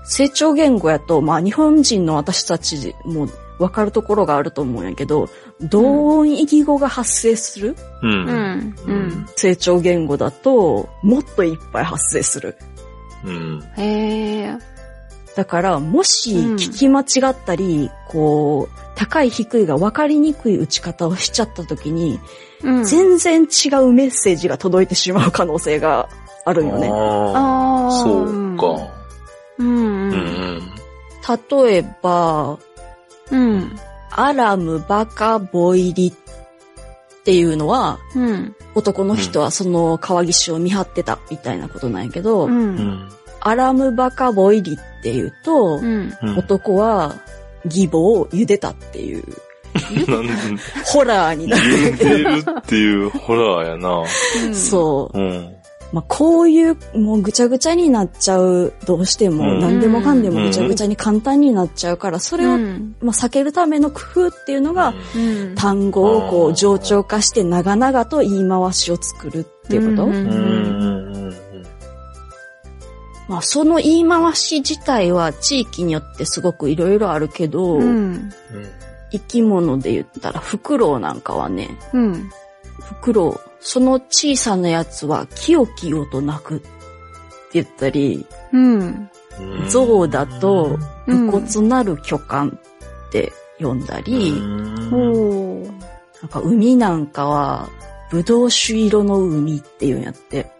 成長言語やと、まあ日本人の私たちもわかるところがあると思うんやけど、同音異義語が発生するう。うんん。うん。成長言語だと、もっといっぱい発生する。うん。へえ。だから、もしうん聞き間違ったり、こう、高い低いが分かりにくい打ち方をしちゃった時に、うん。全然違うメッセージが届いてしまう可能性があるんよね。あああ。あ、そうか。うん。ううん。ん。例えば、うん。アラム、バカ、ボイリっていうのは、うん。男の人はその川岸を見張ってたみたいなことなんやけど、う。うんん。アラム、バカ、ボイリっていうと、うん。うん。男は義母を茹でたっていう、ホラーになるんや茹。でるっていうホラーやな。そう。うん。まあ、こういう、もうぐちゃぐちゃになっちゃう、どうしても、うん何でもかんでもぐちゃぐちゃに簡単になっちゃうから、それを、うん。まあ、避けるための工夫っていうのが、うん。単語をこう、冗長化して長々と言い回しを作るっていうこと。まあ、その言い回し自体は地域によってすごくいろいろあるけど、うん。生き物で言ったら、フクロウなんかはね、うん。フクロウ、その小さなやつは、キヨキヨと鳴くって言ったり、うん。うん象だと、うん武骨なる巨漢って呼んだり、うん。なんか海なんかは、ブドウ酒色の海っていうんやって。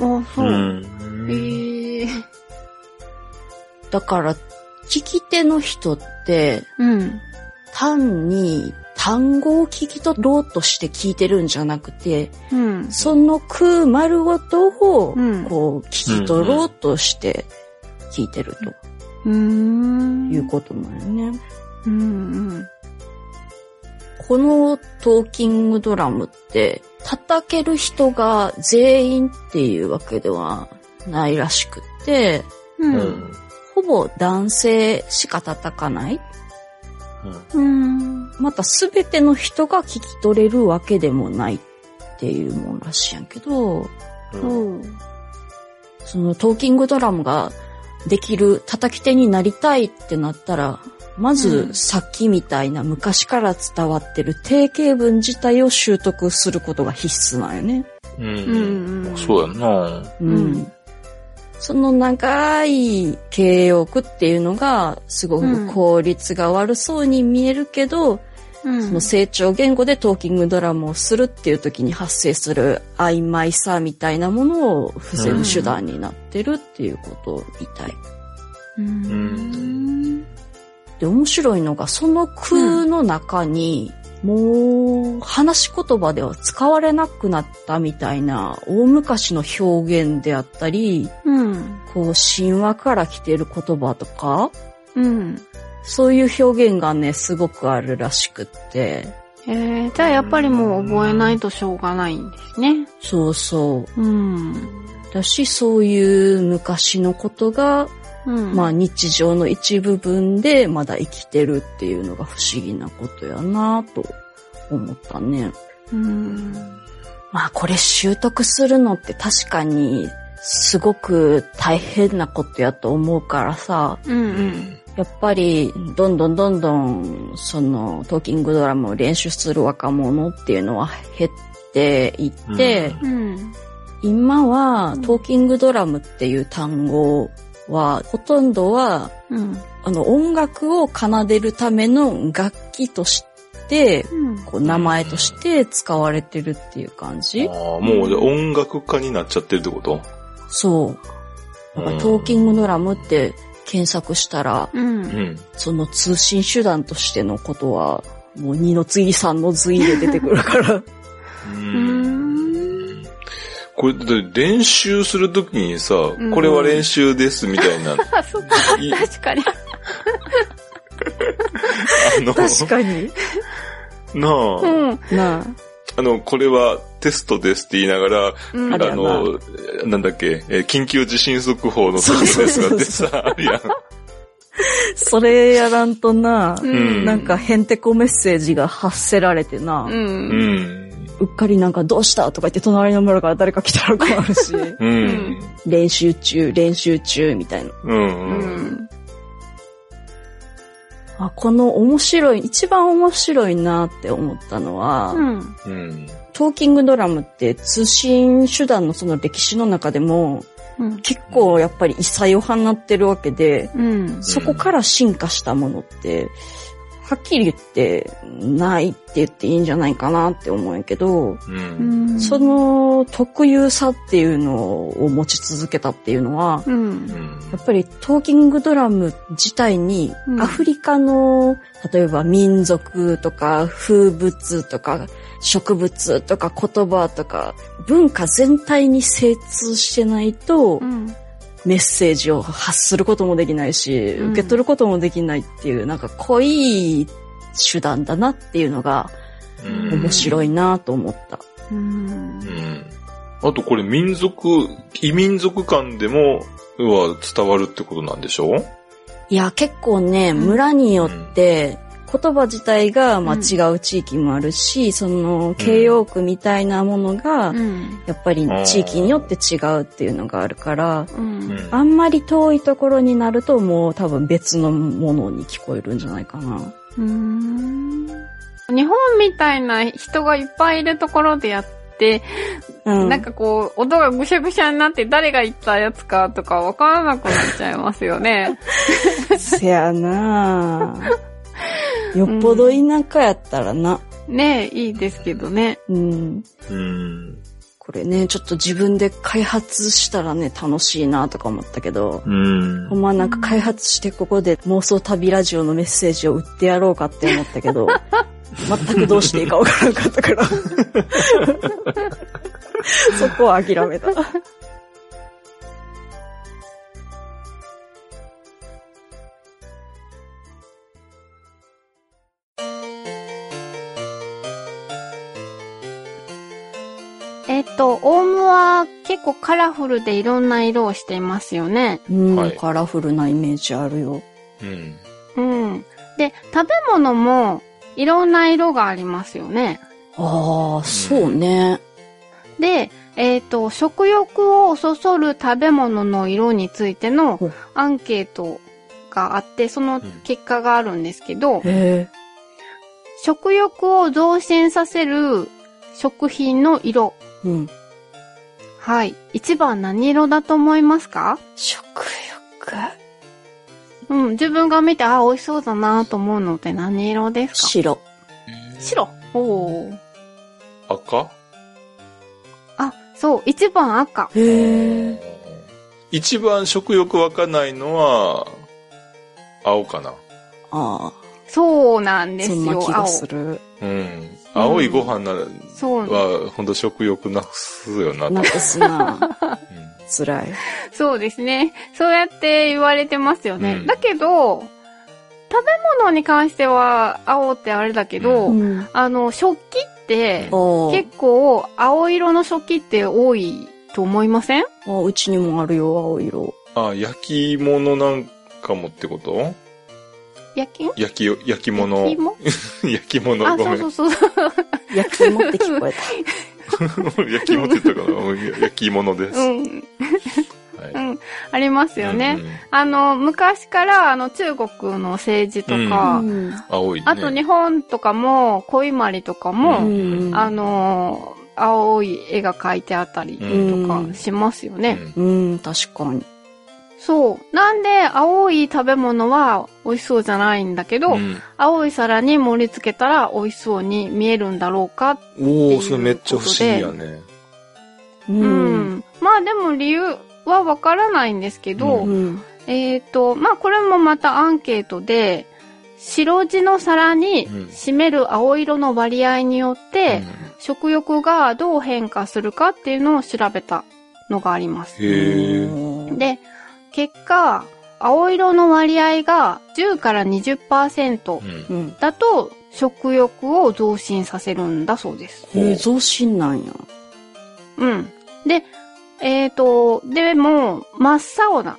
あ、そうう。んへえ。だから、聞き手の人って、うん。単に単語を聞き取ろうとして聞いてるんじゃなくて、うん。その句丸ごとを、うんこう、聞き取ろうとして聞いてるうーん。ということなんよね。うん。このトーキングドラムって、叩ける人が全員っていうわけではないらしくって、うん。ううん。ん。ほぼ男性しか叩かないうん。またすべての人が聞き取れるわけでもないっていうもんらしいんやけど、うん。う。そのトーキングドラムができる叩き手になりたいってなったら、まうずんさっきみたいな昔から伝わってる定型文自体を習得することが必須なんよね。うう。うんん。そうやんな。うん。うんその長い形容句っていうのが、すごく効率が悪そうに見えるけど、うん。その成長言語でトーキングドラムをするっていう時に発生する曖昧さみたいなものを防ぐ手段になってるっていうことみたい。うん。で、面白いのが、その句の中に、もう、話し言葉では使われなくなったみたいな、大昔の表現であったり、うん。こう、神話から来てる言葉とか、うん。そういう表現がね、すごくあるらしくって、えー、じゃあやっぱりもう覚えないとしょうがないんですね。そうそう。うん。だし、そういう昔のことが、うん。まあ日常の一部分でまだ生きてるっていうのが不思議なことやなと思ったね。うん。まあこれ習得するのって確かにすごく大変なことやと思うからさ、うんうん。やっぱりどんどんどんどんそのトーキングドラムを練習する若者っていうのは減っていって、うん。今はトーキングドラムっていう単語はほとんどはうん。あの音楽を奏でるための楽器としてうん。こう名前として使われてるっていう感じああ、もう音楽家になっちゃってるってこと？そう。だからトーキングドラムって検索したら、う。うんん。その通信手段としてのことは、もう2の次3の次で出てくるから。う。うんん。これ、練習するときにさ、んこれは練習ですみたいな。あ、そっか。い確かに。あの、確かに。なあ、うん。なあ。あの、これはテストですって言いながら、うんあれやなあの、なんだっけ、えー緊急地震速報の時のやつがあってさ、あるやん。それやらんとな、うんなんかへんてこメッセージが発せられてな、う。うんん。うっかりなんかどうしたとか言って隣の村から誰か来たら困るし、うん。練習中、練習中みたいな。うん。ううん。ん。あ、この面白い、一番面白いなって思ったのは。トーキングドラムって通信手段のその歴史の中でもうん。結構やっぱり異彩を放ってるわけで、うん。そこから進化したものって、はっきり言ってないって言っていいんじゃないかなって思うんやけど、うん。その特有さっていうのを持ち続けたっていうのは、うん。うんやっぱりトーキングドラム自体にうんアフリカの、例えば民族とか風物とか植物とか言葉とか文化全体に精通してないとうん。メッセージを発することもできないし、うん受け取ることもできないっていうなんか濃い手段だなっていうのがうん面白いなと思った。うんう。ん。あとこれ民族、異民族間でも、は伝わるってことなんでしょ？いや、結構ね、うん村によって、言葉自体が、まあ、うん違う地域もあるし、その、形容句みたいなものが、うん。やっぱり地域によって違うっていうのがあるから、うん。あんまり遠いところになるともう多分別のものに聞こえるんじゃないかな。うん。日本みたいな人がいっぱいいるところでやって、うん。なんかこう、音がぐしゃぐしゃになって誰が言ったやつかとかわからなくなっちゃいますよね。せやな よっぽど田舎やったらな。ねえ、いいですけどね。うん。うん。これね、ちょっと自分で開発したらね、楽しいなとか思ったけど、うんほ。んまなんか開発してここで妄想旅ラジオのメッセージを売ってやろうかって思ったけど、全くどうしていいかわからなかったから。そこは諦めた。と、オウムは結構カラフルでいろんな色をしていますよね。うん、はいカラフルなイメージあるよ。うん。うん。で、食べ物もいろんな色がありますよね。ああ、そうね。で、えっ、と、食欲をそそる食べ物の色についてのアンケートがあって、その結果があるんですけど、へえ。食欲を増進させる食品の色うん。はい。一番何色だと思いますか？食欲？うん、自分が見て、あ、美味しそうだなと思うのって何色ですか？白。白。おー。赤？あ、そう、一番赤。へえ。一番食欲湧かないのは、青かな。ああ、そうなんですよ、そんな気が青。する。うん。青いご飯なら、そう、は、ほんと食欲なくすよなと。なくすな。うん辛い。そうですね。そうやって言われてますよね。うんだけど、食べ物に関しては青ってあれだけど、うん。あの、食器って、結構青色の食器って多いと思いません？あ、うちにもあるよ、青色。あ、焼き物なんかもってこと？焼き焼き、焼き物。焼き芋？焼き物、あ、ごめ。そうんそうそう。焼き芋って聞こえた。焼き芋って言ったかな？焼き物です。うはいん。うん。ありますよね。うんうんあの、昔から、あの、中国の政治とか、うん。青いね。あと日本とかも、恋まりとかも、うんあの、青い絵が描いてあったりとかしますよね。うんうん、確かに。そう。なんで、青い食べ物は美味しそうじゃないんだけど、うん青い皿に盛り付けたら美味しそうに見えるんだろうか。おー、それめっちゃ不思議やね。ううん。まあでも理由はわからないんですけど、うん。えっ、と、まあこれもまたアンケートで、白地の皿にうん占める青色の割合によって、食欲がどう変化するかっていうのを調べたのがあります。へー。で、結果、青色の割合が10から20%うんうん。だと食欲を増進させるんだそうです。えー、増進なんや。うん。で、えっ、と、でも、真っ青な、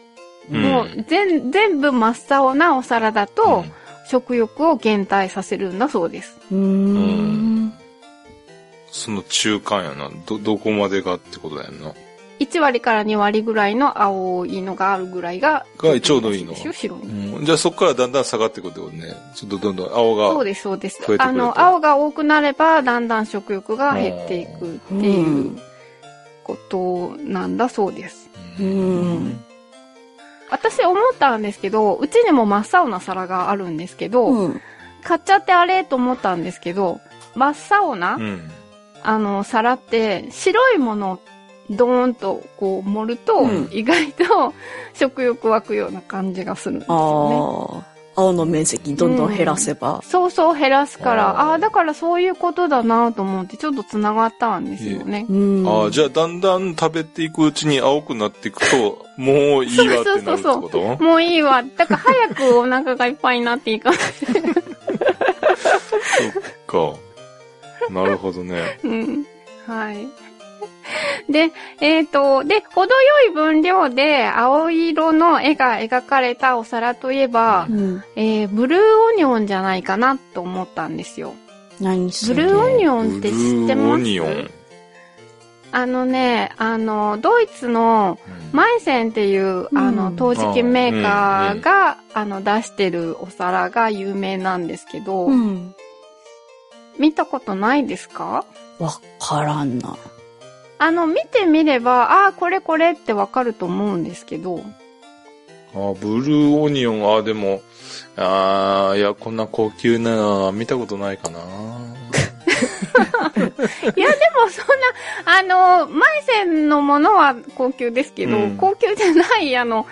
うんもう全全部真っ青なお皿だと、食欲を減退させるんだそうです。うーん。その中間やな。ど、どこまでがってことだよな。1割から2割ぐらいの青いのがあるぐらいが、がちょうどいいの白に。うんじゃあそこからだんだん下がっていくってことね。ちょっとどんどん青が。そうです、そうです増え。てくあの、青が多くなれば、だんだん食欲が減っていくっていうことなんだそうです。うん。私思ったんですけど、うちにも真っ青な皿があるんですけど、うん。買っちゃってあれと思ったんですけど、真っ青な、うん。あの、皿って、白いものをドーンとこう盛ると、うん意外と食欲湧くような感じがするんですよね。ああ。青の面積どんどん減らせば。そうそう減らすから、あーあだからそういうことだなと思ってちょっと繋がったんですよね。うん。ああ、じゃあだんだん食べていくうちに青くなっていくと、もういいわってなるってこと？もういいわ。だから早くお腹がいっぱいになっていいかな。そっか。なるほどね。うん。はい。で、えっ、と、で、程よい分量で青色の絵が描かれたお皿といえば、うん。えー、ブルーオニオンじゃないかなと思ったんですよ。何ブルーオニオンって知ってブルーオますニオン。あのね、あの、ドイツのマイセンっていう、うんあの、陶磁器メーカーが、あの、出してるお皿が有名なんですけど、うん。見たことないですか？わからんな。あの、見てみれば、ああ、これこれってわかると思うんですけど、あブルーオニオン、あでも、ああ、いや、こんな高級なのは見たことないかな。いや、でもそんな、あの、マイセンのものは高級ですけど、うん。高級じゃない、あの、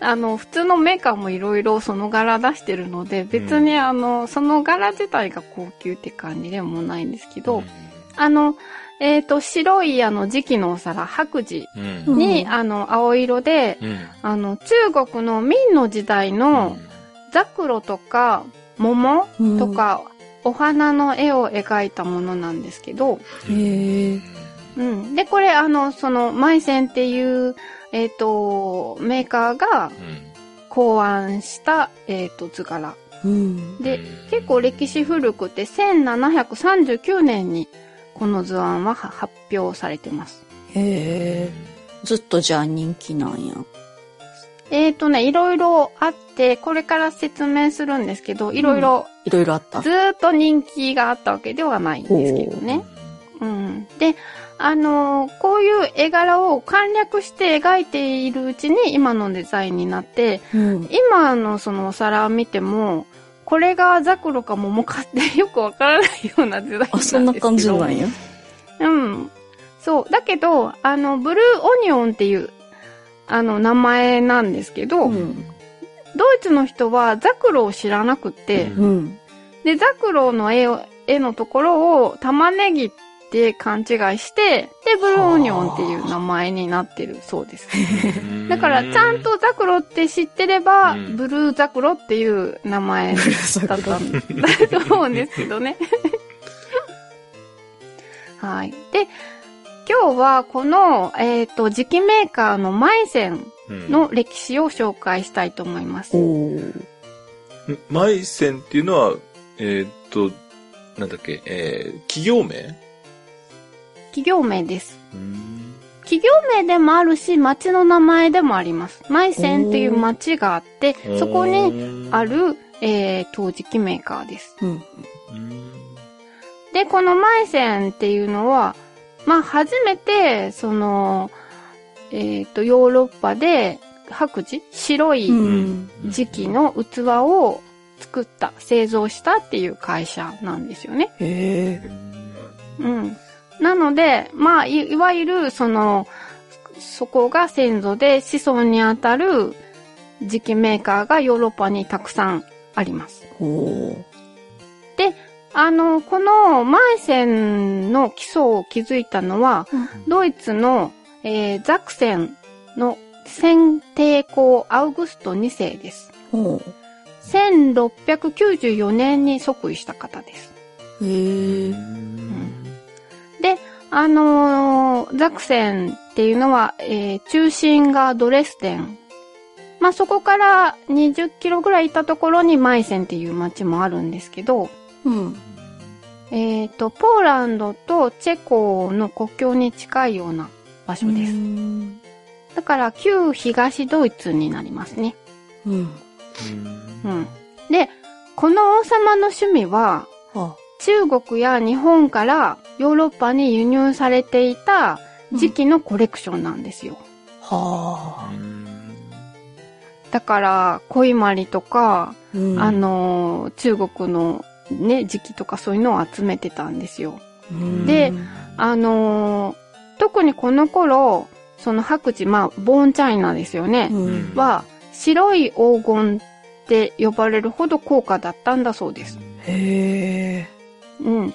あの、普通のメーカーもいろいろその柄出してるので、別にあの、その柄自体が高級って感じでもないんですけど、あの、えっ、と、白いあの、磁器のお皿、白磁うん。に、うんあの、青色で、うん。あの、中国の明の時代のザクロとか桃うんとか、お花の絵を描いたものなんですけど、へえ。うん。で、これ、あの、その、マイセンっていう、えっ、と、メーカーがうん考案した、えっ、と、図柄。うん。でうん、結構歴史古くて、1739年に、この図案はは発表されてます。へえ。ずっとじゃあ人気なんや。えっ、とね、いろいろあって、これから説明するんですけど、いろいろ、いろいろあったず。ーっと人気があったわけではないんですけどね。うん。で、あのーこういう絵柄を簡略して描いているうちに今のデザインになって、うん。今のそのお皿を見ても、これがザクロか桃かってよくわからないようなデザインなんですけど。あ、そんな感じなんや。うん。そう。だけど、あの、ブルーオニオンっていう、あの、名前なんですけど、うん。ドイツの人はザクロを知らなくって、うんうん。で、ザクロの絵を、絵のところを玉ねぎって勘違いして、で、ブルーオニオンっていう名前になってるそうです。だから、ちゃんとザクロって知ってれば、うんブルーザクロっていう名前だったんだと思うんですけどね。はい。で、今日はこの、えっ、と、磁器メーカーのマイセンうんの歴史を紹介したいと思います。おー。マイセンっていうのは、えーっと、なんだっけ、えー、企業名企業名です。うん企業名でもあるし、町の名前でもあります。マイセンっていう町があって、そこにあ、る、えー、陶磁器メーカーです。うん。うんで、このマイセンっていうのは、まあ、初めて、その、えっ、と、ヨーロッパで白磁白いうん。磁器の器を作った、製造したっていう会社なんですよね。へえ。うん。なので、まあ、いいわゆる、その、そこが先祖で子孫にあたる磁器メーカーがヨーロッパにたくさんあります。おー。あの、このマイセンの基礎を築いたのは、ドイツの、えーザクセンの先帝公アウグスト2世です。おー。1694年に即位した方です。へえ。で、あのーザクセンっていうのは、えー中心がドレスデン。まあ、そこから20キロぐらい行ったところにマイセンっていう町もあるんですけど、うん。えっ、と、ポーランドとチェコの国境に近いような場所です。うん。だから、旧東ドイツになりますね。うん。うん。で、この王様の趣味は、は中国や日本からヨーロッパに輸入されていた磁器のコレクションなんですよ。あ。はあ。だから、恋まりとか、うんあ、のー、中国のね、磁器とかそういうのを集めてたんですよ。うんで、あのー特にこの頃、その白磁、まあ、ボーンチャイナですよね。うん。は、白い黄金って呼ばれるほど高価だったんだそうです。へえ。うん。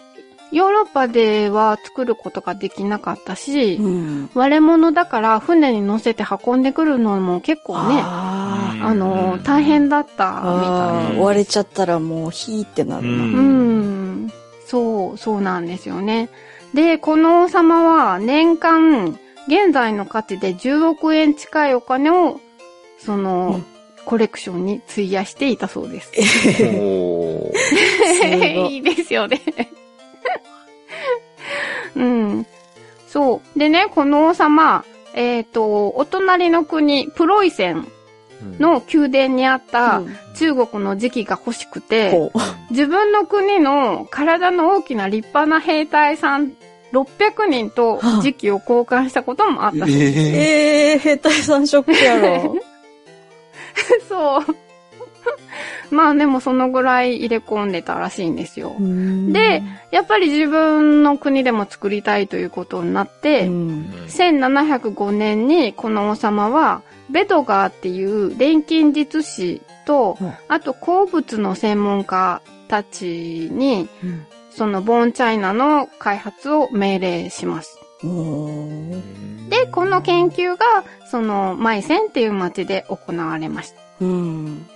ヨーロッパでは作ることができなかったし、うん。割れ物だから船に乗せて運んでくるのも結構ね、ああのー大変だったみあたいー割れちゃったらもうヒーってなるな。うんうん。そう、そうなんですよね。で、この王様は年間、現在の価値で10億円近いお金を、その、うんコレクションに費やしていたそうです。お いいいですよね。うん。そう。でね、この王様、えっ、と、お隣の国、プロイセンの宮殿にあったうん中国の磁器が欲しくて、ほう。自分の国の体の大きな立派な兵隊さん600人と磁器を交換したこともあったそうです。えええー、兵隊さんショックやろ。そう。まあでもそのぐらい入れ込んでたらしいんですよ。で、やっぱり自分の国でも作りたいということになって、うん1705年にこの王様は、ベドガーっていう錬金術師とうん、あと鉱物の専門家たちに、うんそのボーンチャイナの開発を命令します。で、この研究が、その、マイセンっていう町で行われました。うん。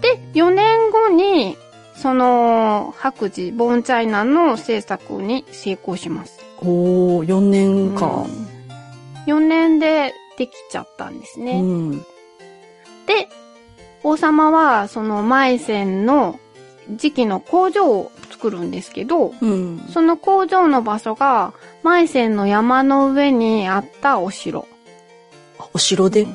で、4年後に、その、白磁、ボーンチャイナの制作に成功します。おー、4年か。4年でできちゃったんですうね。ん。で、王様は、その、マイセンの磁器の工場を作るんですけど、うん。その工場の場所が、マイセンの山の上にあったお城。あお城で？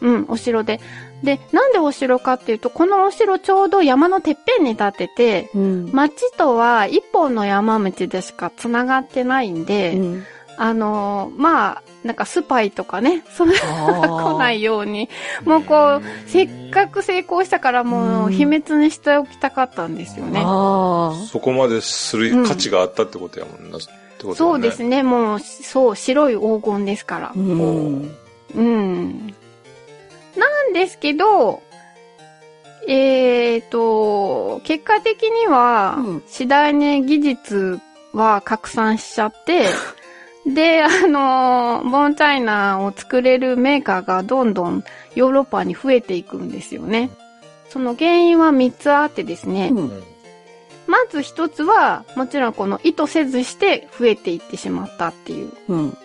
うん、お城で。で、なんでお城かっていうと、このお城ちょうど山のてっぺんに建ってて、うん。町とは一本の山道でしか繋がってないんで、うんあの、まあ、なんかスパイとかね、そんな来ないように、もうこう、せっかく成功したからもう秘密にしておきたかったんですよね。ああ。そこまでする価値があったってことやもんな。ってことだねそうですね、もう、そう、白い黄金ですから。うん。うん。なんですけど、えーと、結果的にはうん、次第に技術は拡散しちゃって、で、あの、ボンチャイナを作れるメーカーがどんどんヨーロッパに増えていくんですよね。その原因は3つあってですね。うんまず1つは、もちろんこの意図せずして増えていってしまったっていう。うん。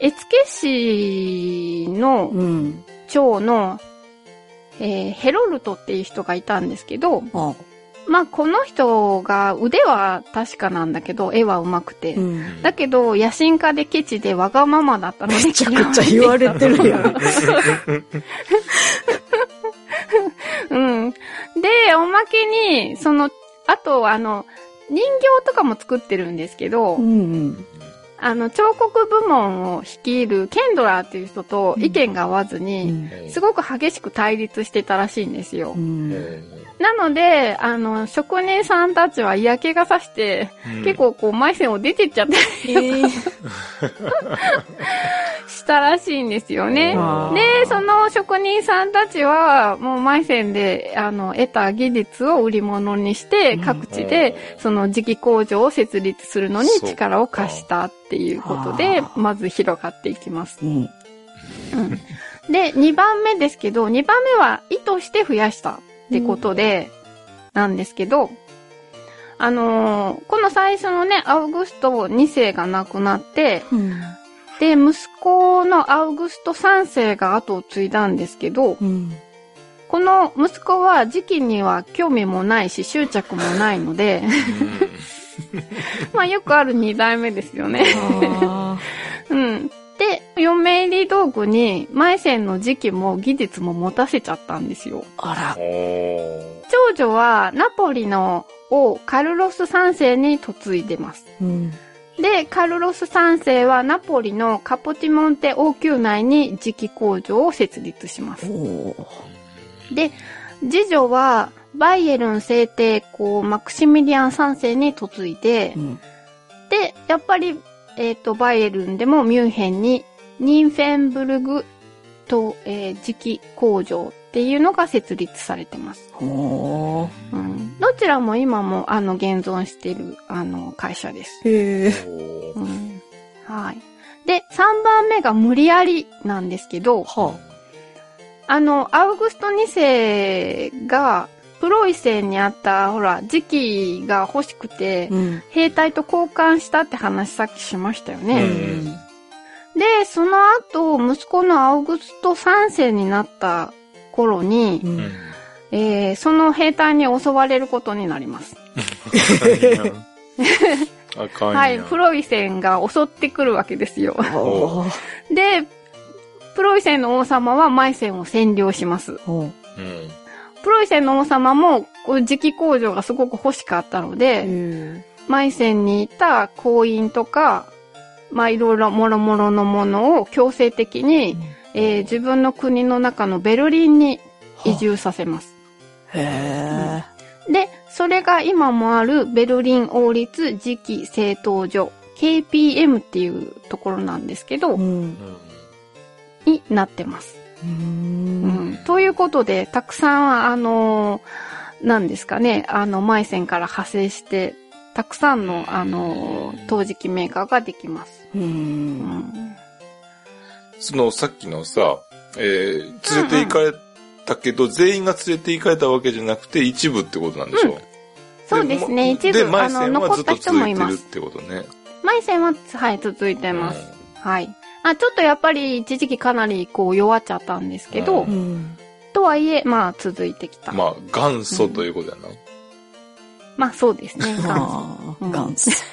絵付け師のうん。長の、えーヘロルトっていう人がいたんですけど、あまあこの人が腕は確かなんだけど、絵は上手くて。うん。だけど、野心家でケチでわがままだったので、めちゃくちゃ言われてるやん。うん。で、おまけに、その、あと、あの、人形とかも作ってるんですけど、うん。あの、彫刻部門を率いるケンドラーっていう人と意見が合わずうに、ん。すごく激しく対立してたらしいんですよ。うん。なので、あの、職人さんたちは嫌気がさして、結構こう、埋線を出てっちゃったりえー。したらしいんですよね。で、その職人さんたちは、もう埋線で、あの、得た技術を売り物にして、うん。各地で、その磁気工場を設立するのに力を貸したっていうことでまず広がっていきます。うん。うん。で、2番目ですけど、2番目は意図して増やしたってことで、なんですけど、あのーこの最初のね、アウグスト2世が亡くなって、うん。で、息子のアウグスト3世が後を継いだんですけど、うん。この息子は時期には興味もないし執着もないので、まあよくある2代目ですよね。あうん。で、嫁入り道具に、埋線の時期も技術も持たせちゃったんですよ。ーあら。お長女はナポリの王カルロス3世に嫁いでます。うん。で、カルロス3世はナポリのカポチモンテ王宮内に磁気工場を設立します。で、次女はバイエルン聖帝公マクシミリアン3世に嫁いでう、ん。で、やっぱり、えっ、と、バイエルンでもミュンヘンにニンフェンブルグと、えー磁気工場っていうのが設立されてます。うん。どちらも今も、あの、現存している、あの、会社です。へえ。ーうん。はい。で、3番目が無理やりなんですけど、はあの、アウグスト2世が、プロイセンにあった、ほら、時期が欲しくてあ。、うん。兵隊と交換したって話さっきしましたようね。ん。で、その後、息子のアウグスト3世になった頃に、う。うんんえーその兵隊に襲われることになります。はい、プロイセンが襲ってくるわけですよ。で、プロイセンの王様はマイセンを占領します。プロイセンの王様も、こう磁気工場がすごく欲しかったので、へマイセンにいた工員とか、まあいろいろもろもろのものを強制的に、えー自分の国の中のベルリンに移住させます。え。で、それが今もあるベルリン王立磁気製陶所 KPM っていうところなんですけど、うん。になってます。う。うんん、ということで、たくさん、あのー、なんですかね、あの、マイセンから派生して、たくさんの、あのー、陶磁器メーカーができます。う。うんん。そのさっきのさ、えー、連れて行かれたけど、全員が連れて行かれたわけじゃなくて、一部ってことなんでしょ、そうですね、も一部、あの、残った人もいます。ってことね。マイセンは、はい、続いてます。はい。あ、ちょっとやっぱり一時期かなりこう弱っちゃったんですけど、ううん。とはいえ、まあ続いてきた。うん。まあ、元祖ということやな。まあそうですね。ああ、うんガンス。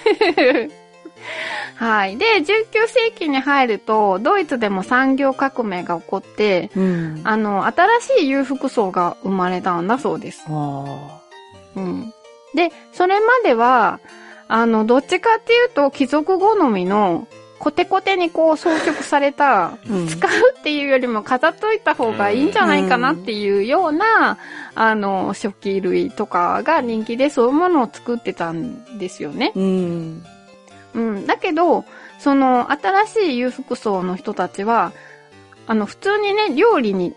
はい。で、19世紀に入ると、ドイツでも産業革命が起こって、うん。ああの、新しい裕福層が生まれたんだそうです。あ。うん。で、それまでは、あの、どっちかっていうと、貴族好みのコテコテにこう装飾された、うん使うっていうよりも飾っといた方がいいんじゃないかなっていうような、あの、食器類とかが人気でそういうものを作ってたんですよね。うん。うん。だけど、その、新しい裕福層の人たちは、あの、普通にね、料理に、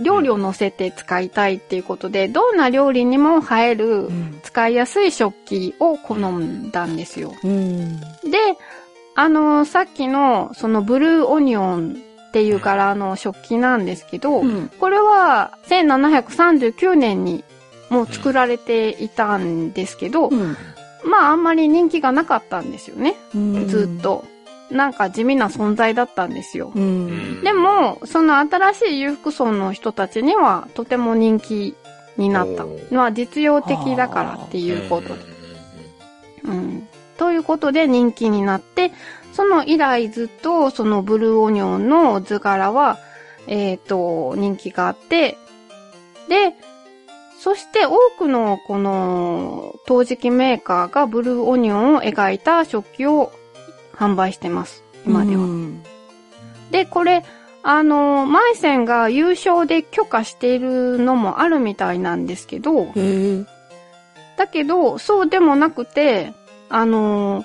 料理を乗せて使いたいっていうことで、どんな料理にも映える、使いやすい食器を好んだんですよ。うん。で、あの、さっきの、そのブルーオニオンっていう柄の食器なんですけど、うん。これは1739年にもう作られていたんですけど、うん。まああんまり人気がなかったんですよね。うんずっ。と。なんか地味な存在だったんですよ。うん。でも、その新しい裕福層の人たちにはとても人気になったおーのは実用的だからっていうことで。うん。ということで人気になって、その以来ずっとそのブルーオニオンの図柄は、えっ、と、人気があって、で、そして多くのこの陶磁器メーカーがブルーオニオンを描いた食器を販売してます。今では。うんで、これ、あの、マイセンが優勝で許可しているのもあるみたいなんですけど。だけど、そうでもなくて、あの、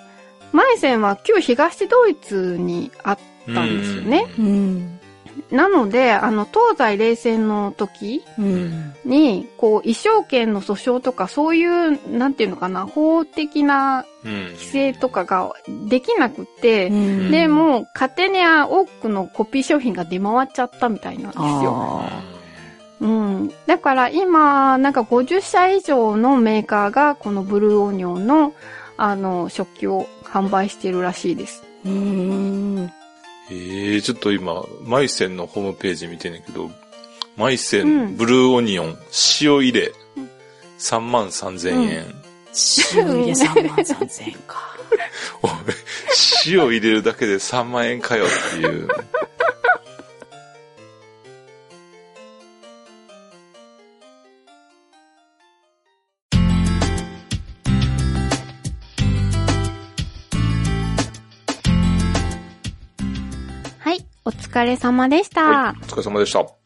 マイセンは旧東ドイツにあったんですよね。うん。なので、あの、東西冷戦の時うん。に、こう、衣装権の訴訟とか、そういう、なんていうのかな、法的なうん。規制とかができなくって、うんで、もう、勝手に多くのコピー商品が出回っちゃったみたいなんですよ。あうん。だから今、なんか50社以上のメーカーがこのブルーオニオンの、あの、食器を販売しているらしいです。ーうん。ええちょっと今、マイセンのホームページ見てんねんけど、マイセン、うんブルーオニオン、塩入れ、3万3000円。塩入れ3万3000円か。おい塩入れるだけで3万円かよっていう。疲れ様でした。はい、お疲れ様でした。お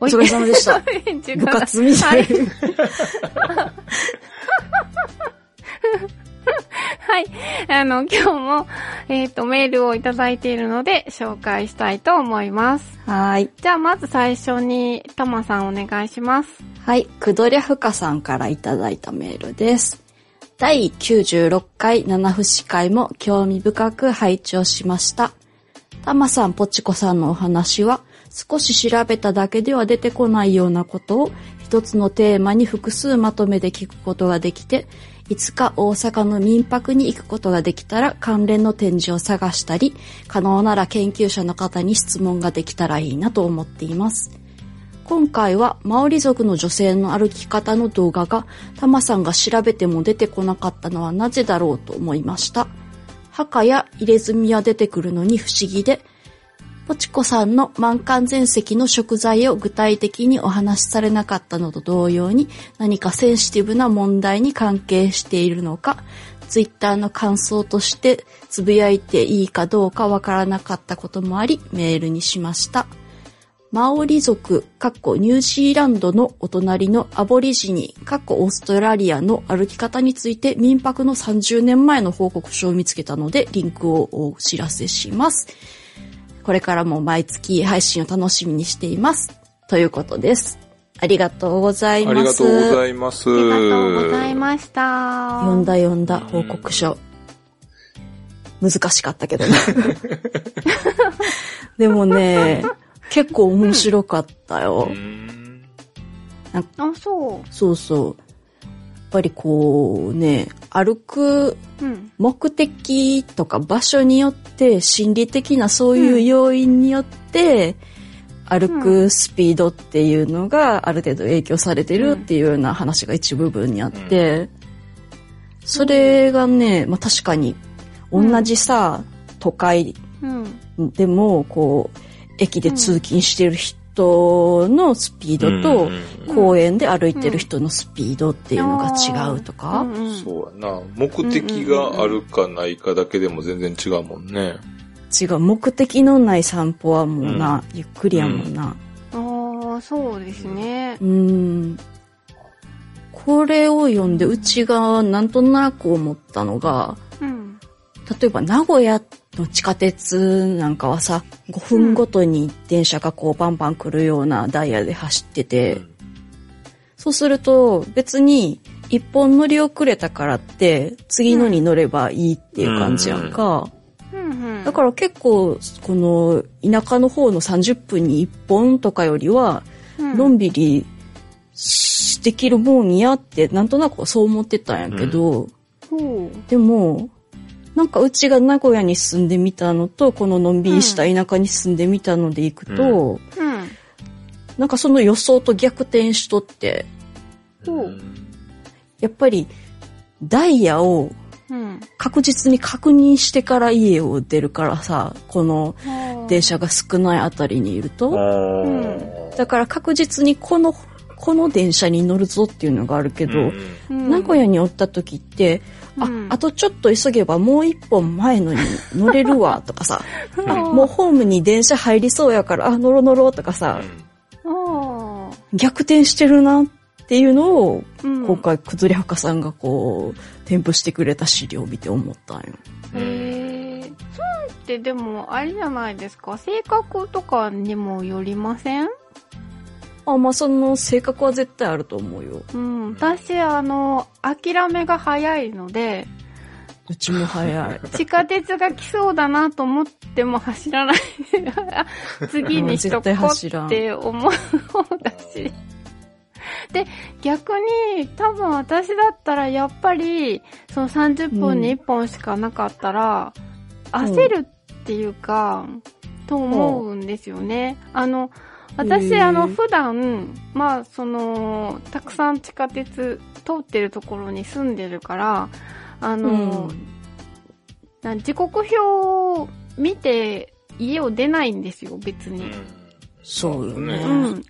お疲れ様でした。部活みたい。はい。あの、今日も、えっ、と、メールをいただいているので、紹介したいと思います。はい。じゃあ、まず最初に、たまさんお願いします。はい。くどりゃふかさんからいただいたメールです。第96回七節会も興味深く拝聴しました。たまさん、ぽちこさんのお話は、少し調べただけでは出てこないようなことを一つのテーマに複数まとめて聞くことができて、いつか大阪の民泊に行くことができたら関連の展示を探したり、可能なら研究者の方に質問ができたらいいなと思っています。今回はマオリ族の女性の歩き方の動画がタマさんが調べても出てこなかったのはなぜだろうと思いました。墓や入れ墨は出てくるのに不思議で、ポチコさんの満館全席の食材を具体的にお話しされなかったのと同様に何かセンシティブな問題に関係しているのか、ツイッターの感想としてつぶやいていいかどうかわからなかったこともありメールにしました。マオリ族、かっこニュージーランドのお隣のアボリジニ、かっこオーストラリアの歩き方について民泊の30年前の報告書を見つけたので、リンクをお知らせします。これからも毎月配信を楽しみにしています。ということです。ありがとうございます。ありがとうございます。ありがとうございました。読んだ読んだ報告書。難しかったけどね。でもね、結構面白かったよう。んあ、そう。そうそう。やっぱりこうね、歩くうん。目的とか場所によって、心理的なそういう要因によって、歩くスピードっていうのがある程度影響されてるっていうような話が一部分にあって、それがね、まあ確かに同じさ、都会うん。でも、こう、駅で通勤してる人人のスピードと、うん公園で歩いてる人のスピードっていうのが違うとか、うんうんそうやな。目的があるかないかだけでも全然違うもんね。違う、目的のない散歩はもうな、ゆっくりやもんな。ああ、そうですねう。ん。これを読んで、うちがなんとなく思ったのが、うん。例えば名古屋の地下鉄なんかはさ、5分ごとに電車がこうバンバン来るようなダイヤで走ってて、うん。そうすると別に一本乗り遅れたからって次のに乗ればいいっていう感じやんか。うん。うん。だから結構この田舎の方の30分に1本とかよりはうん、のんびりしできるもんやってなんとなくそう思ってたんやけど、ほでもなんかうちが名古屋に住んでみたのとこののんびりした田舎に住んでみたので行くと、う。うん。なんかその予想と逆転しとってほうやっぱりダイヤをうん。確実に確認してから家を出るからさ、この電車が少ないあたりにいるあと。ーだから確実にこの、この電車に乗るぞっていうのがあるけど、うんうん名古屋におった時って、うん。あ、あとちょっと急げばもう一本前のに乗れるわとかさ、うん。もうホームに電車入りそうやから、あ、乗ろう乗ろうとかさ、あ逆転してるなっていうのを、今回くずりはかさんがこう、添付してくれた資料を見て思ったんよ。へえ。そうってでも、あれじゃないですか。性格とかにもよりません？あ、まあその性格は絶対あると思うよ。うん。私、あの、諦めが早いので、うちも早い。地下鉄が来そうだなと思っても走らない。次にしとこって思う方だし。で、逆に多分私だったらやっぱりその30分に1本しかなかったら、焦るっていうか、と思うんですよね。あの、私、あの、普段、まあ、その、たくさん地下鉄通ってるところに住んでるから、あの、な時刻表を見て家を出ないんですよ、別に。そうよね。うん。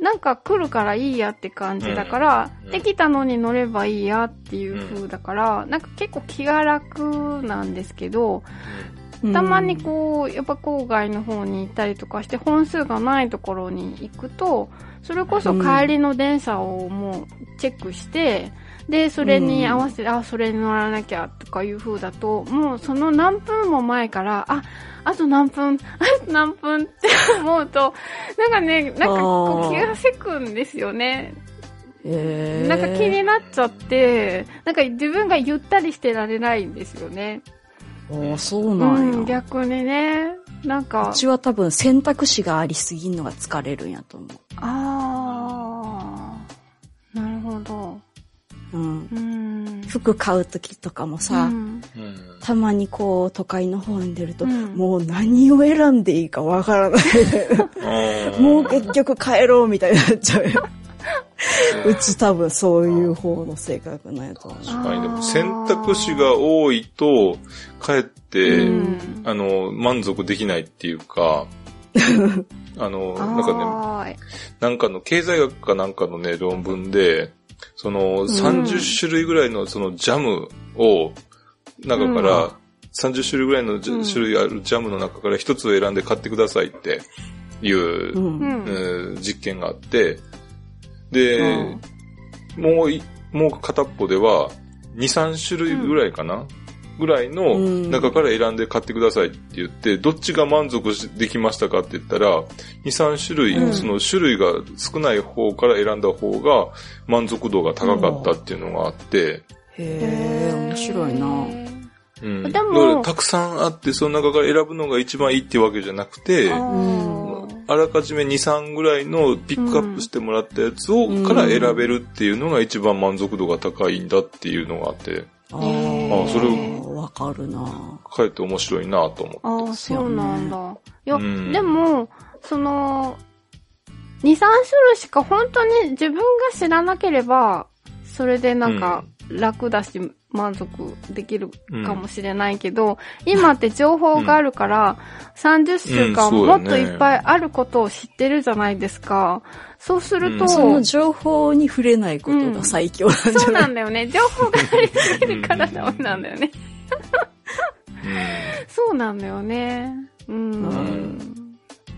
なんか来るからいいやって感じだから、うん。できたのに乗ればいいやっていう風だから、なんか結構気が楽なんですけど、うんたまにこう、やっぱ郊外の方に行ったりとかして本数がないところに行くと、それこそ帰りの電車をもうチェックして、で、それに合わせて、あ、それに乗らなきゃとかいう風だと、もうその何分も前から、あ、あと何分、あ と何分って 思うと、なんかね、なんかこう気がせくんですよね。へーなんか気になっちゃって、なんか自分がゆったりしてられないんですよね。ああ、そうなんや。うん、逆にね。なんかう、ちは多分選択肢がありすぎんのが疲れるんやと思あー、なるほど。う。うん。うん。服買う時とかもさ、うんうんたまにこう都会の方に出ると、うんもう何を選んでいいかわからない。もう結局帰ろうみたいになっちゃうよ。うち多分そういう方の性格なんやと思う。確かにでも選択肢が多いと、かえって、うんあの、満足できないっていうか、あの、なんかね。なんかの経済学かなんかのね、論文で、その30種類ぐらいのそのジャムを、中から、30種類ぐらいの種類あるジャムの中から一つを選んで買ってくださいっていう、うん。実験があって、で、もうい、もう片っぽでは、2、3種類ぐらいかな、ぐらいのうん。中から選んで買ってくださいって言って、どっちが満足しできましたかって言ったら、2、3種類、うん。その種類が少ない方から選んだ方が満足度が高かったっていうのがあって、へえ、面白いな。うん。でだもからたくさんあって、その中から選ぶのが一番いいってわけじゃなくて、ああーらかじめ2、3ぐらいのピックアップしてもらったやつを、うんから選べるっていうのが一番満足度が高いんだっていうのがあって、ああそれわかるな。かえって面白いなと思って。ああ、そうなんだ。いや、うんでも、その、2、3種類しか本当に自分が知らなければ、それでなんか楽だし、満足できるかもしれないけど、今って情報があるから、30週間うんそうだねもっといっぱいあることを知ってるじゃないですか。そうすると、うんその情報に触れないことが最強なんじゃそうなないんだよね。情報がありすぎるからダメなんだよね。そうなんだよね。うん。うん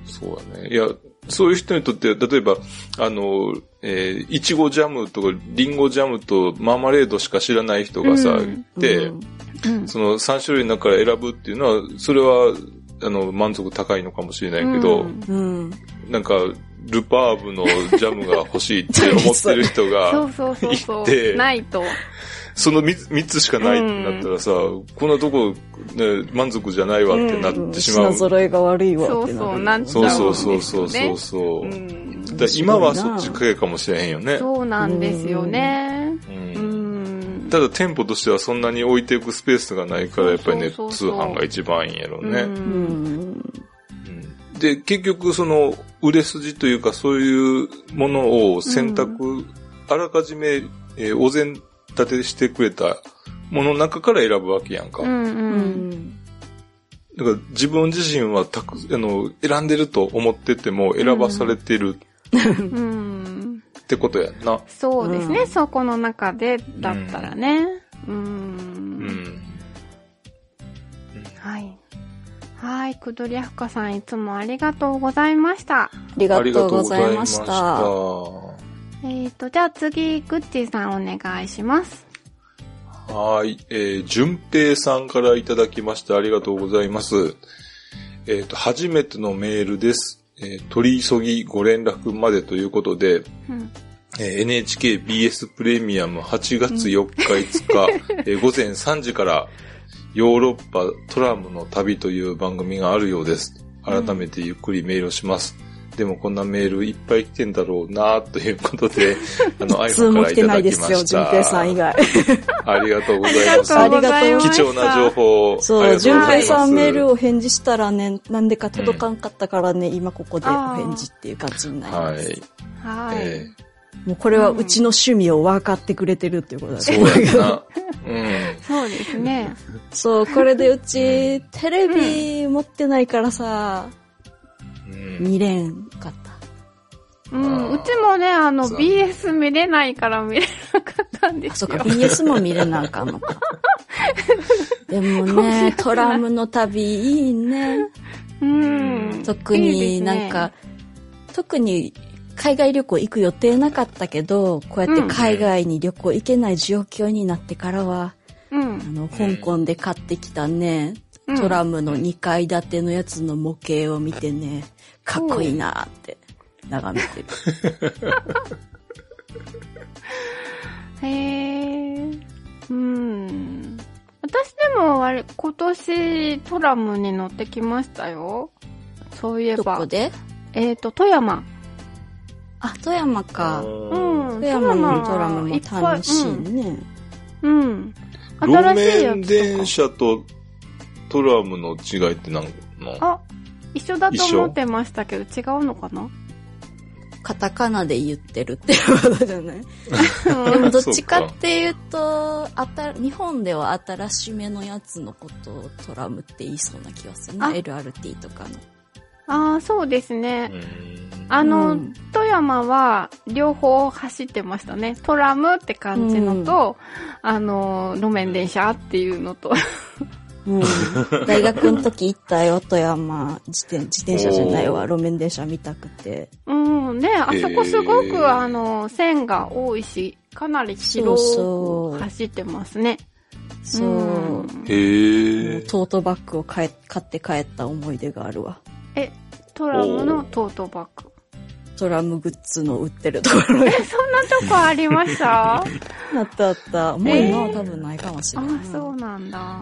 そうだね。いや、そういう人にとって、例えば、あの、えーいちごジャムとか、りんごジャムとマーマレードしか知らない人がさ、うんいて、うんうんその3種類の中から選ぶっていうのは、それは、あの、満足高いのかもしれないけど、うんうん。なんか、ルパーブのジャムが欲しいって思ってる人そがう、そうそうそてう。ないと。その 3, 三つしかないってなったらさ、こんなとこ、ね、満足じゃないわってなってしまう。品揃えが悪いわってなる。そうそうなんちゃそうそうそうそうそうそう。うんだ今はそっち系かもしれへんよね。そうなんですよね。ううんん。ただ店舗としてはそんなに置いていくスペースがないから、やっぱりね、そうそうそう通販が一番いいんやろうね。ううんん。うんで、結局その売れ筋というかそういうものを選択、あらかじめ、えーお膳立てしてくれたものの中から選ぶわけやんか。うんう。うんん。だから自分自身はたく、あの、選んでると思ってても選ばされてるうん。ってことやんな。そうですね、うんそこの中でだったらね。う。うんん。はい。はい。くどりやふかさんいつもありがとうございました。ありがとうございましありがとうございまた。えーと、じゃあ次、ぐっちーさんお願いします。はい。えー、淳平さんからいただきましてありがとうございます。えっ、と、初めてのメールです。えー取り急ぎご連絡までということで、うん。えー NHKBS プレミアム8月4日5日、えー午前3時からヨーロッパトラムの旅という番組があるようです。改めてゆっくりメールをします。でもこんなメールいっぱい来てんだろうなということで、あの、iPhone かも来てらいただないですよ。淳平さん以外。ありがとうございます。ありがとうございました。貴重な情報を。そう、淳平さんメールを。を返事したらね、なんでか届かんかったからね、今ここでお返事っていう感じになります。はい。はい。えもうこれはうちの趣味を分かってくれてるっていうことだーそうね。やな。うん。そうですね。そう、これでうち、テレビ持ってないからさ、うん見れんかった。うん。うちもね、あの、BS 見れないから見れなかったんであ、そすよ。っか、BS も見れなあかんのか。でもね、トラムの旅いいね。うん。特いいになんか、特に海外旅行行く予定なかったけど、こうやって海外に旅行行けない状況になってからは、うんあ。の、香港で買ってきたね、うんトラムの2階建てのやつの模型を見てね、かっこいいなって眺めてる。へえ。うん。私でもあれ、今年トラムに乗ってきましたよ。そういえばどこ。で？えっ、と、富山。あ、富山か。うん。富山のトラムも楽しいね。うん。うん。路新しいや面つとか電車とトラムの違いって何の？あ、一緒だと思ってましたけど、違うのかな？カタカナで言ってるっていうことじゃない？でも どっちかっていうと、あた日本では新しめのやつのことをトラムって言いそうな気がするな。あ LRT とかの。ああ、そうですね。うんあの、うん富山は両方走ってましたね。トラムって感じのと、あの、路面電車っていうのと。うん。大学の時行ったよ、富山。自転自転車じゃないわ、路面電車見たくて。うん、ね、あそこすごく、へーあの、線が多いし、かなりそう広そうく走ってますね。そう。んへえ。トートバッグを買え買って帰った思い出があるわ。え、トラムのトートバッグ。トラムグッズの売ってるところに。え、そんなとこありました？あ、あったあった。もう今は多分ないかもしれない。そうなんだ。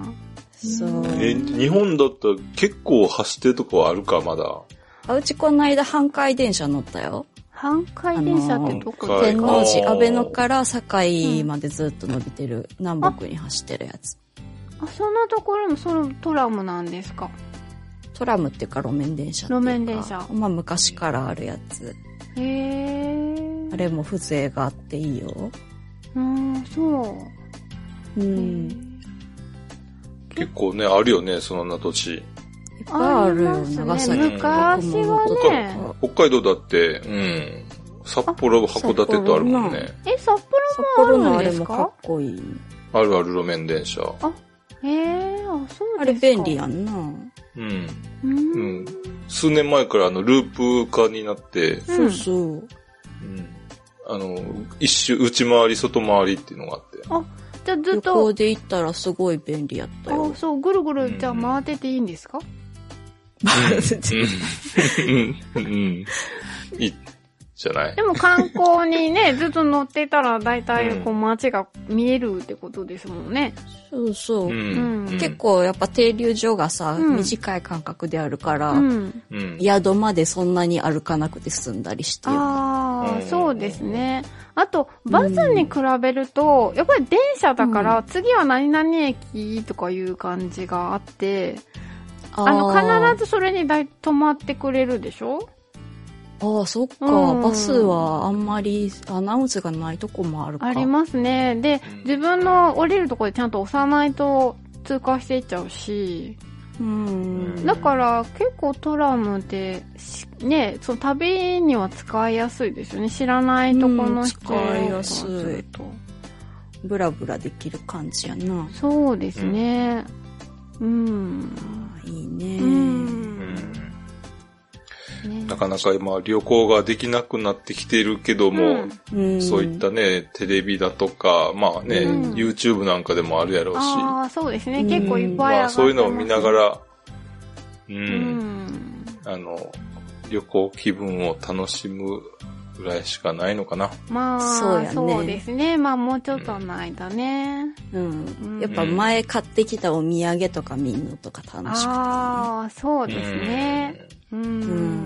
そう。え、日本だったら結構走ってるとこあるか、まだ。あうちこの間半回電車乗ったよ。半回電車ってどこ天王寺、安倍野から堺までずっと伸びてる、南北に走ってるやつ。あ、そんなところもそのトラムなんですか？トラムっていうか路面電車。路面電車まあ昔からあるやつ。へえ。あれも風情があっていいよ。うん、そう。うん。結構ね、あるよね、そんな土地。いっぱいあるよ、長崎。昔はね北北海道だって、うん。札幌、函館とあるもんね。え、札札幌幌の？もあるんですあれもかっかこいい。あるある路面電車。へえ、あ、そうあれですか。便利やんな。うん。う。うんん。数年前からあの、ループ化になって、そうそう。うん。あの、一周、内回り、外回りっていうのがあって。じゃあずっ旅と行、で行ったらすごい便利やったよ。あ、。そう、ぐるぐる、じゃあ回ってていいんですか？うん。うん。うん。いい、じゃないでも観光にね、ずっと乗ってたら大体こう街が見えるってことですもん。ね。そうそう。うん。うん。結構やっぱ停留所がさ、うん。短い間隔であるから、うん。うん。宿までそん。なに歩かなくて済ん。だりして。ああ、うん。そうですね。あと、バスに比べると、やっぱり電車だから、次は何々駅とかいう感じがあって、あの、ー必ずそれにだい止まってくれるでしょ？ああ、そっか、うん。バスはあんまりアナウンスがないとこもあるか。ありますね。でうん、自分の降りるところでちゃんと押さないと通過していっちゃうし、うん。だから結構トラムってし、ね、その旅には使いやすいですよね。知らないとこの人うん使いやすいブラブラできる感じやな。そうですね。うん。あいいね。う。うんん。ね。なかなか今旅行ができなくなってきているけども、うん。そういったね、テレビだとか、まあね、うん。YouTube なんかでもあるやろうし、ああ、そうですね。うん。結構いっぱい上まあそういうのを見ながら、うん、うん。あの、旅行気分を楽しむぐらいしかないのかな。まあ、そうやねそうですね。まあ、もうちょっとの間ね。うんうんやっぱ前買ってきたお土産とか見んのとか楽しくていいね。ああ、そうですね。うん。うん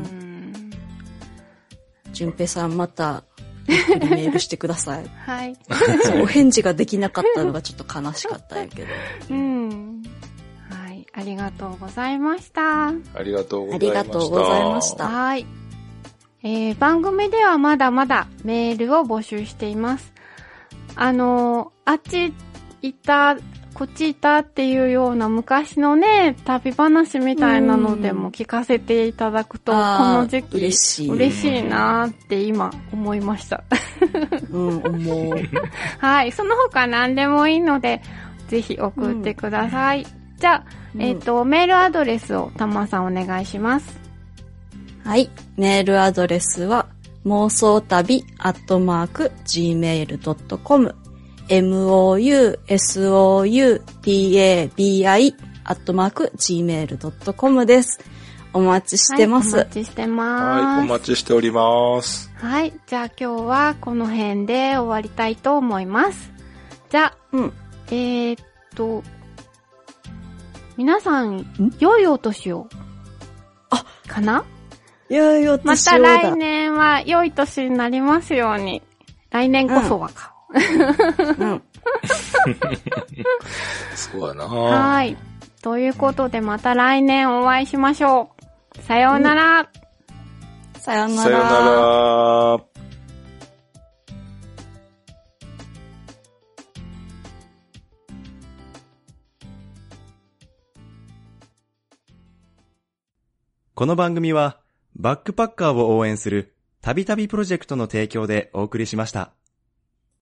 淳平さんまた、メールしてください。はい。お返事ができなかったのがちょっと悲しかったんやけど。うん。はい。ありがとうございました。ありがとうございました。ありがとうございましたはい。えー、番組ではまだまだメールを募集しています。あのーあっち行った、こっち行ったっていうような昔のね、旅話みたいなのでも聞かせていただくと、この時期嬉しい。嬉しいなーって今思いました。うん、思う。はい。その他何でもいいので、ぜひ送ってください。じゃあ、うんえっ、と、メールアドレスをたまさんお願いします。はい。メールアドレスは、妄想旅アットマーク gmail.com mousoutabi アットマーク gmail.com です。お待ちしてます。はい、お待ちしてます。はい、お待ちしております。はい。じゃあ今日はこの辺で終わりたいと思います。じゃあ、うん。えー、っと、皆さん、良いお年を。あ、かな？いやいや、また来年は良い年になりますように。来年こそはか。うん。そうやなはい。ということでまた来年お会いしましょう。さようなら。さようなら。さようなら。この番組は、バックパッカーを応援する、たびたびプロジェクトの提供でお送りしました。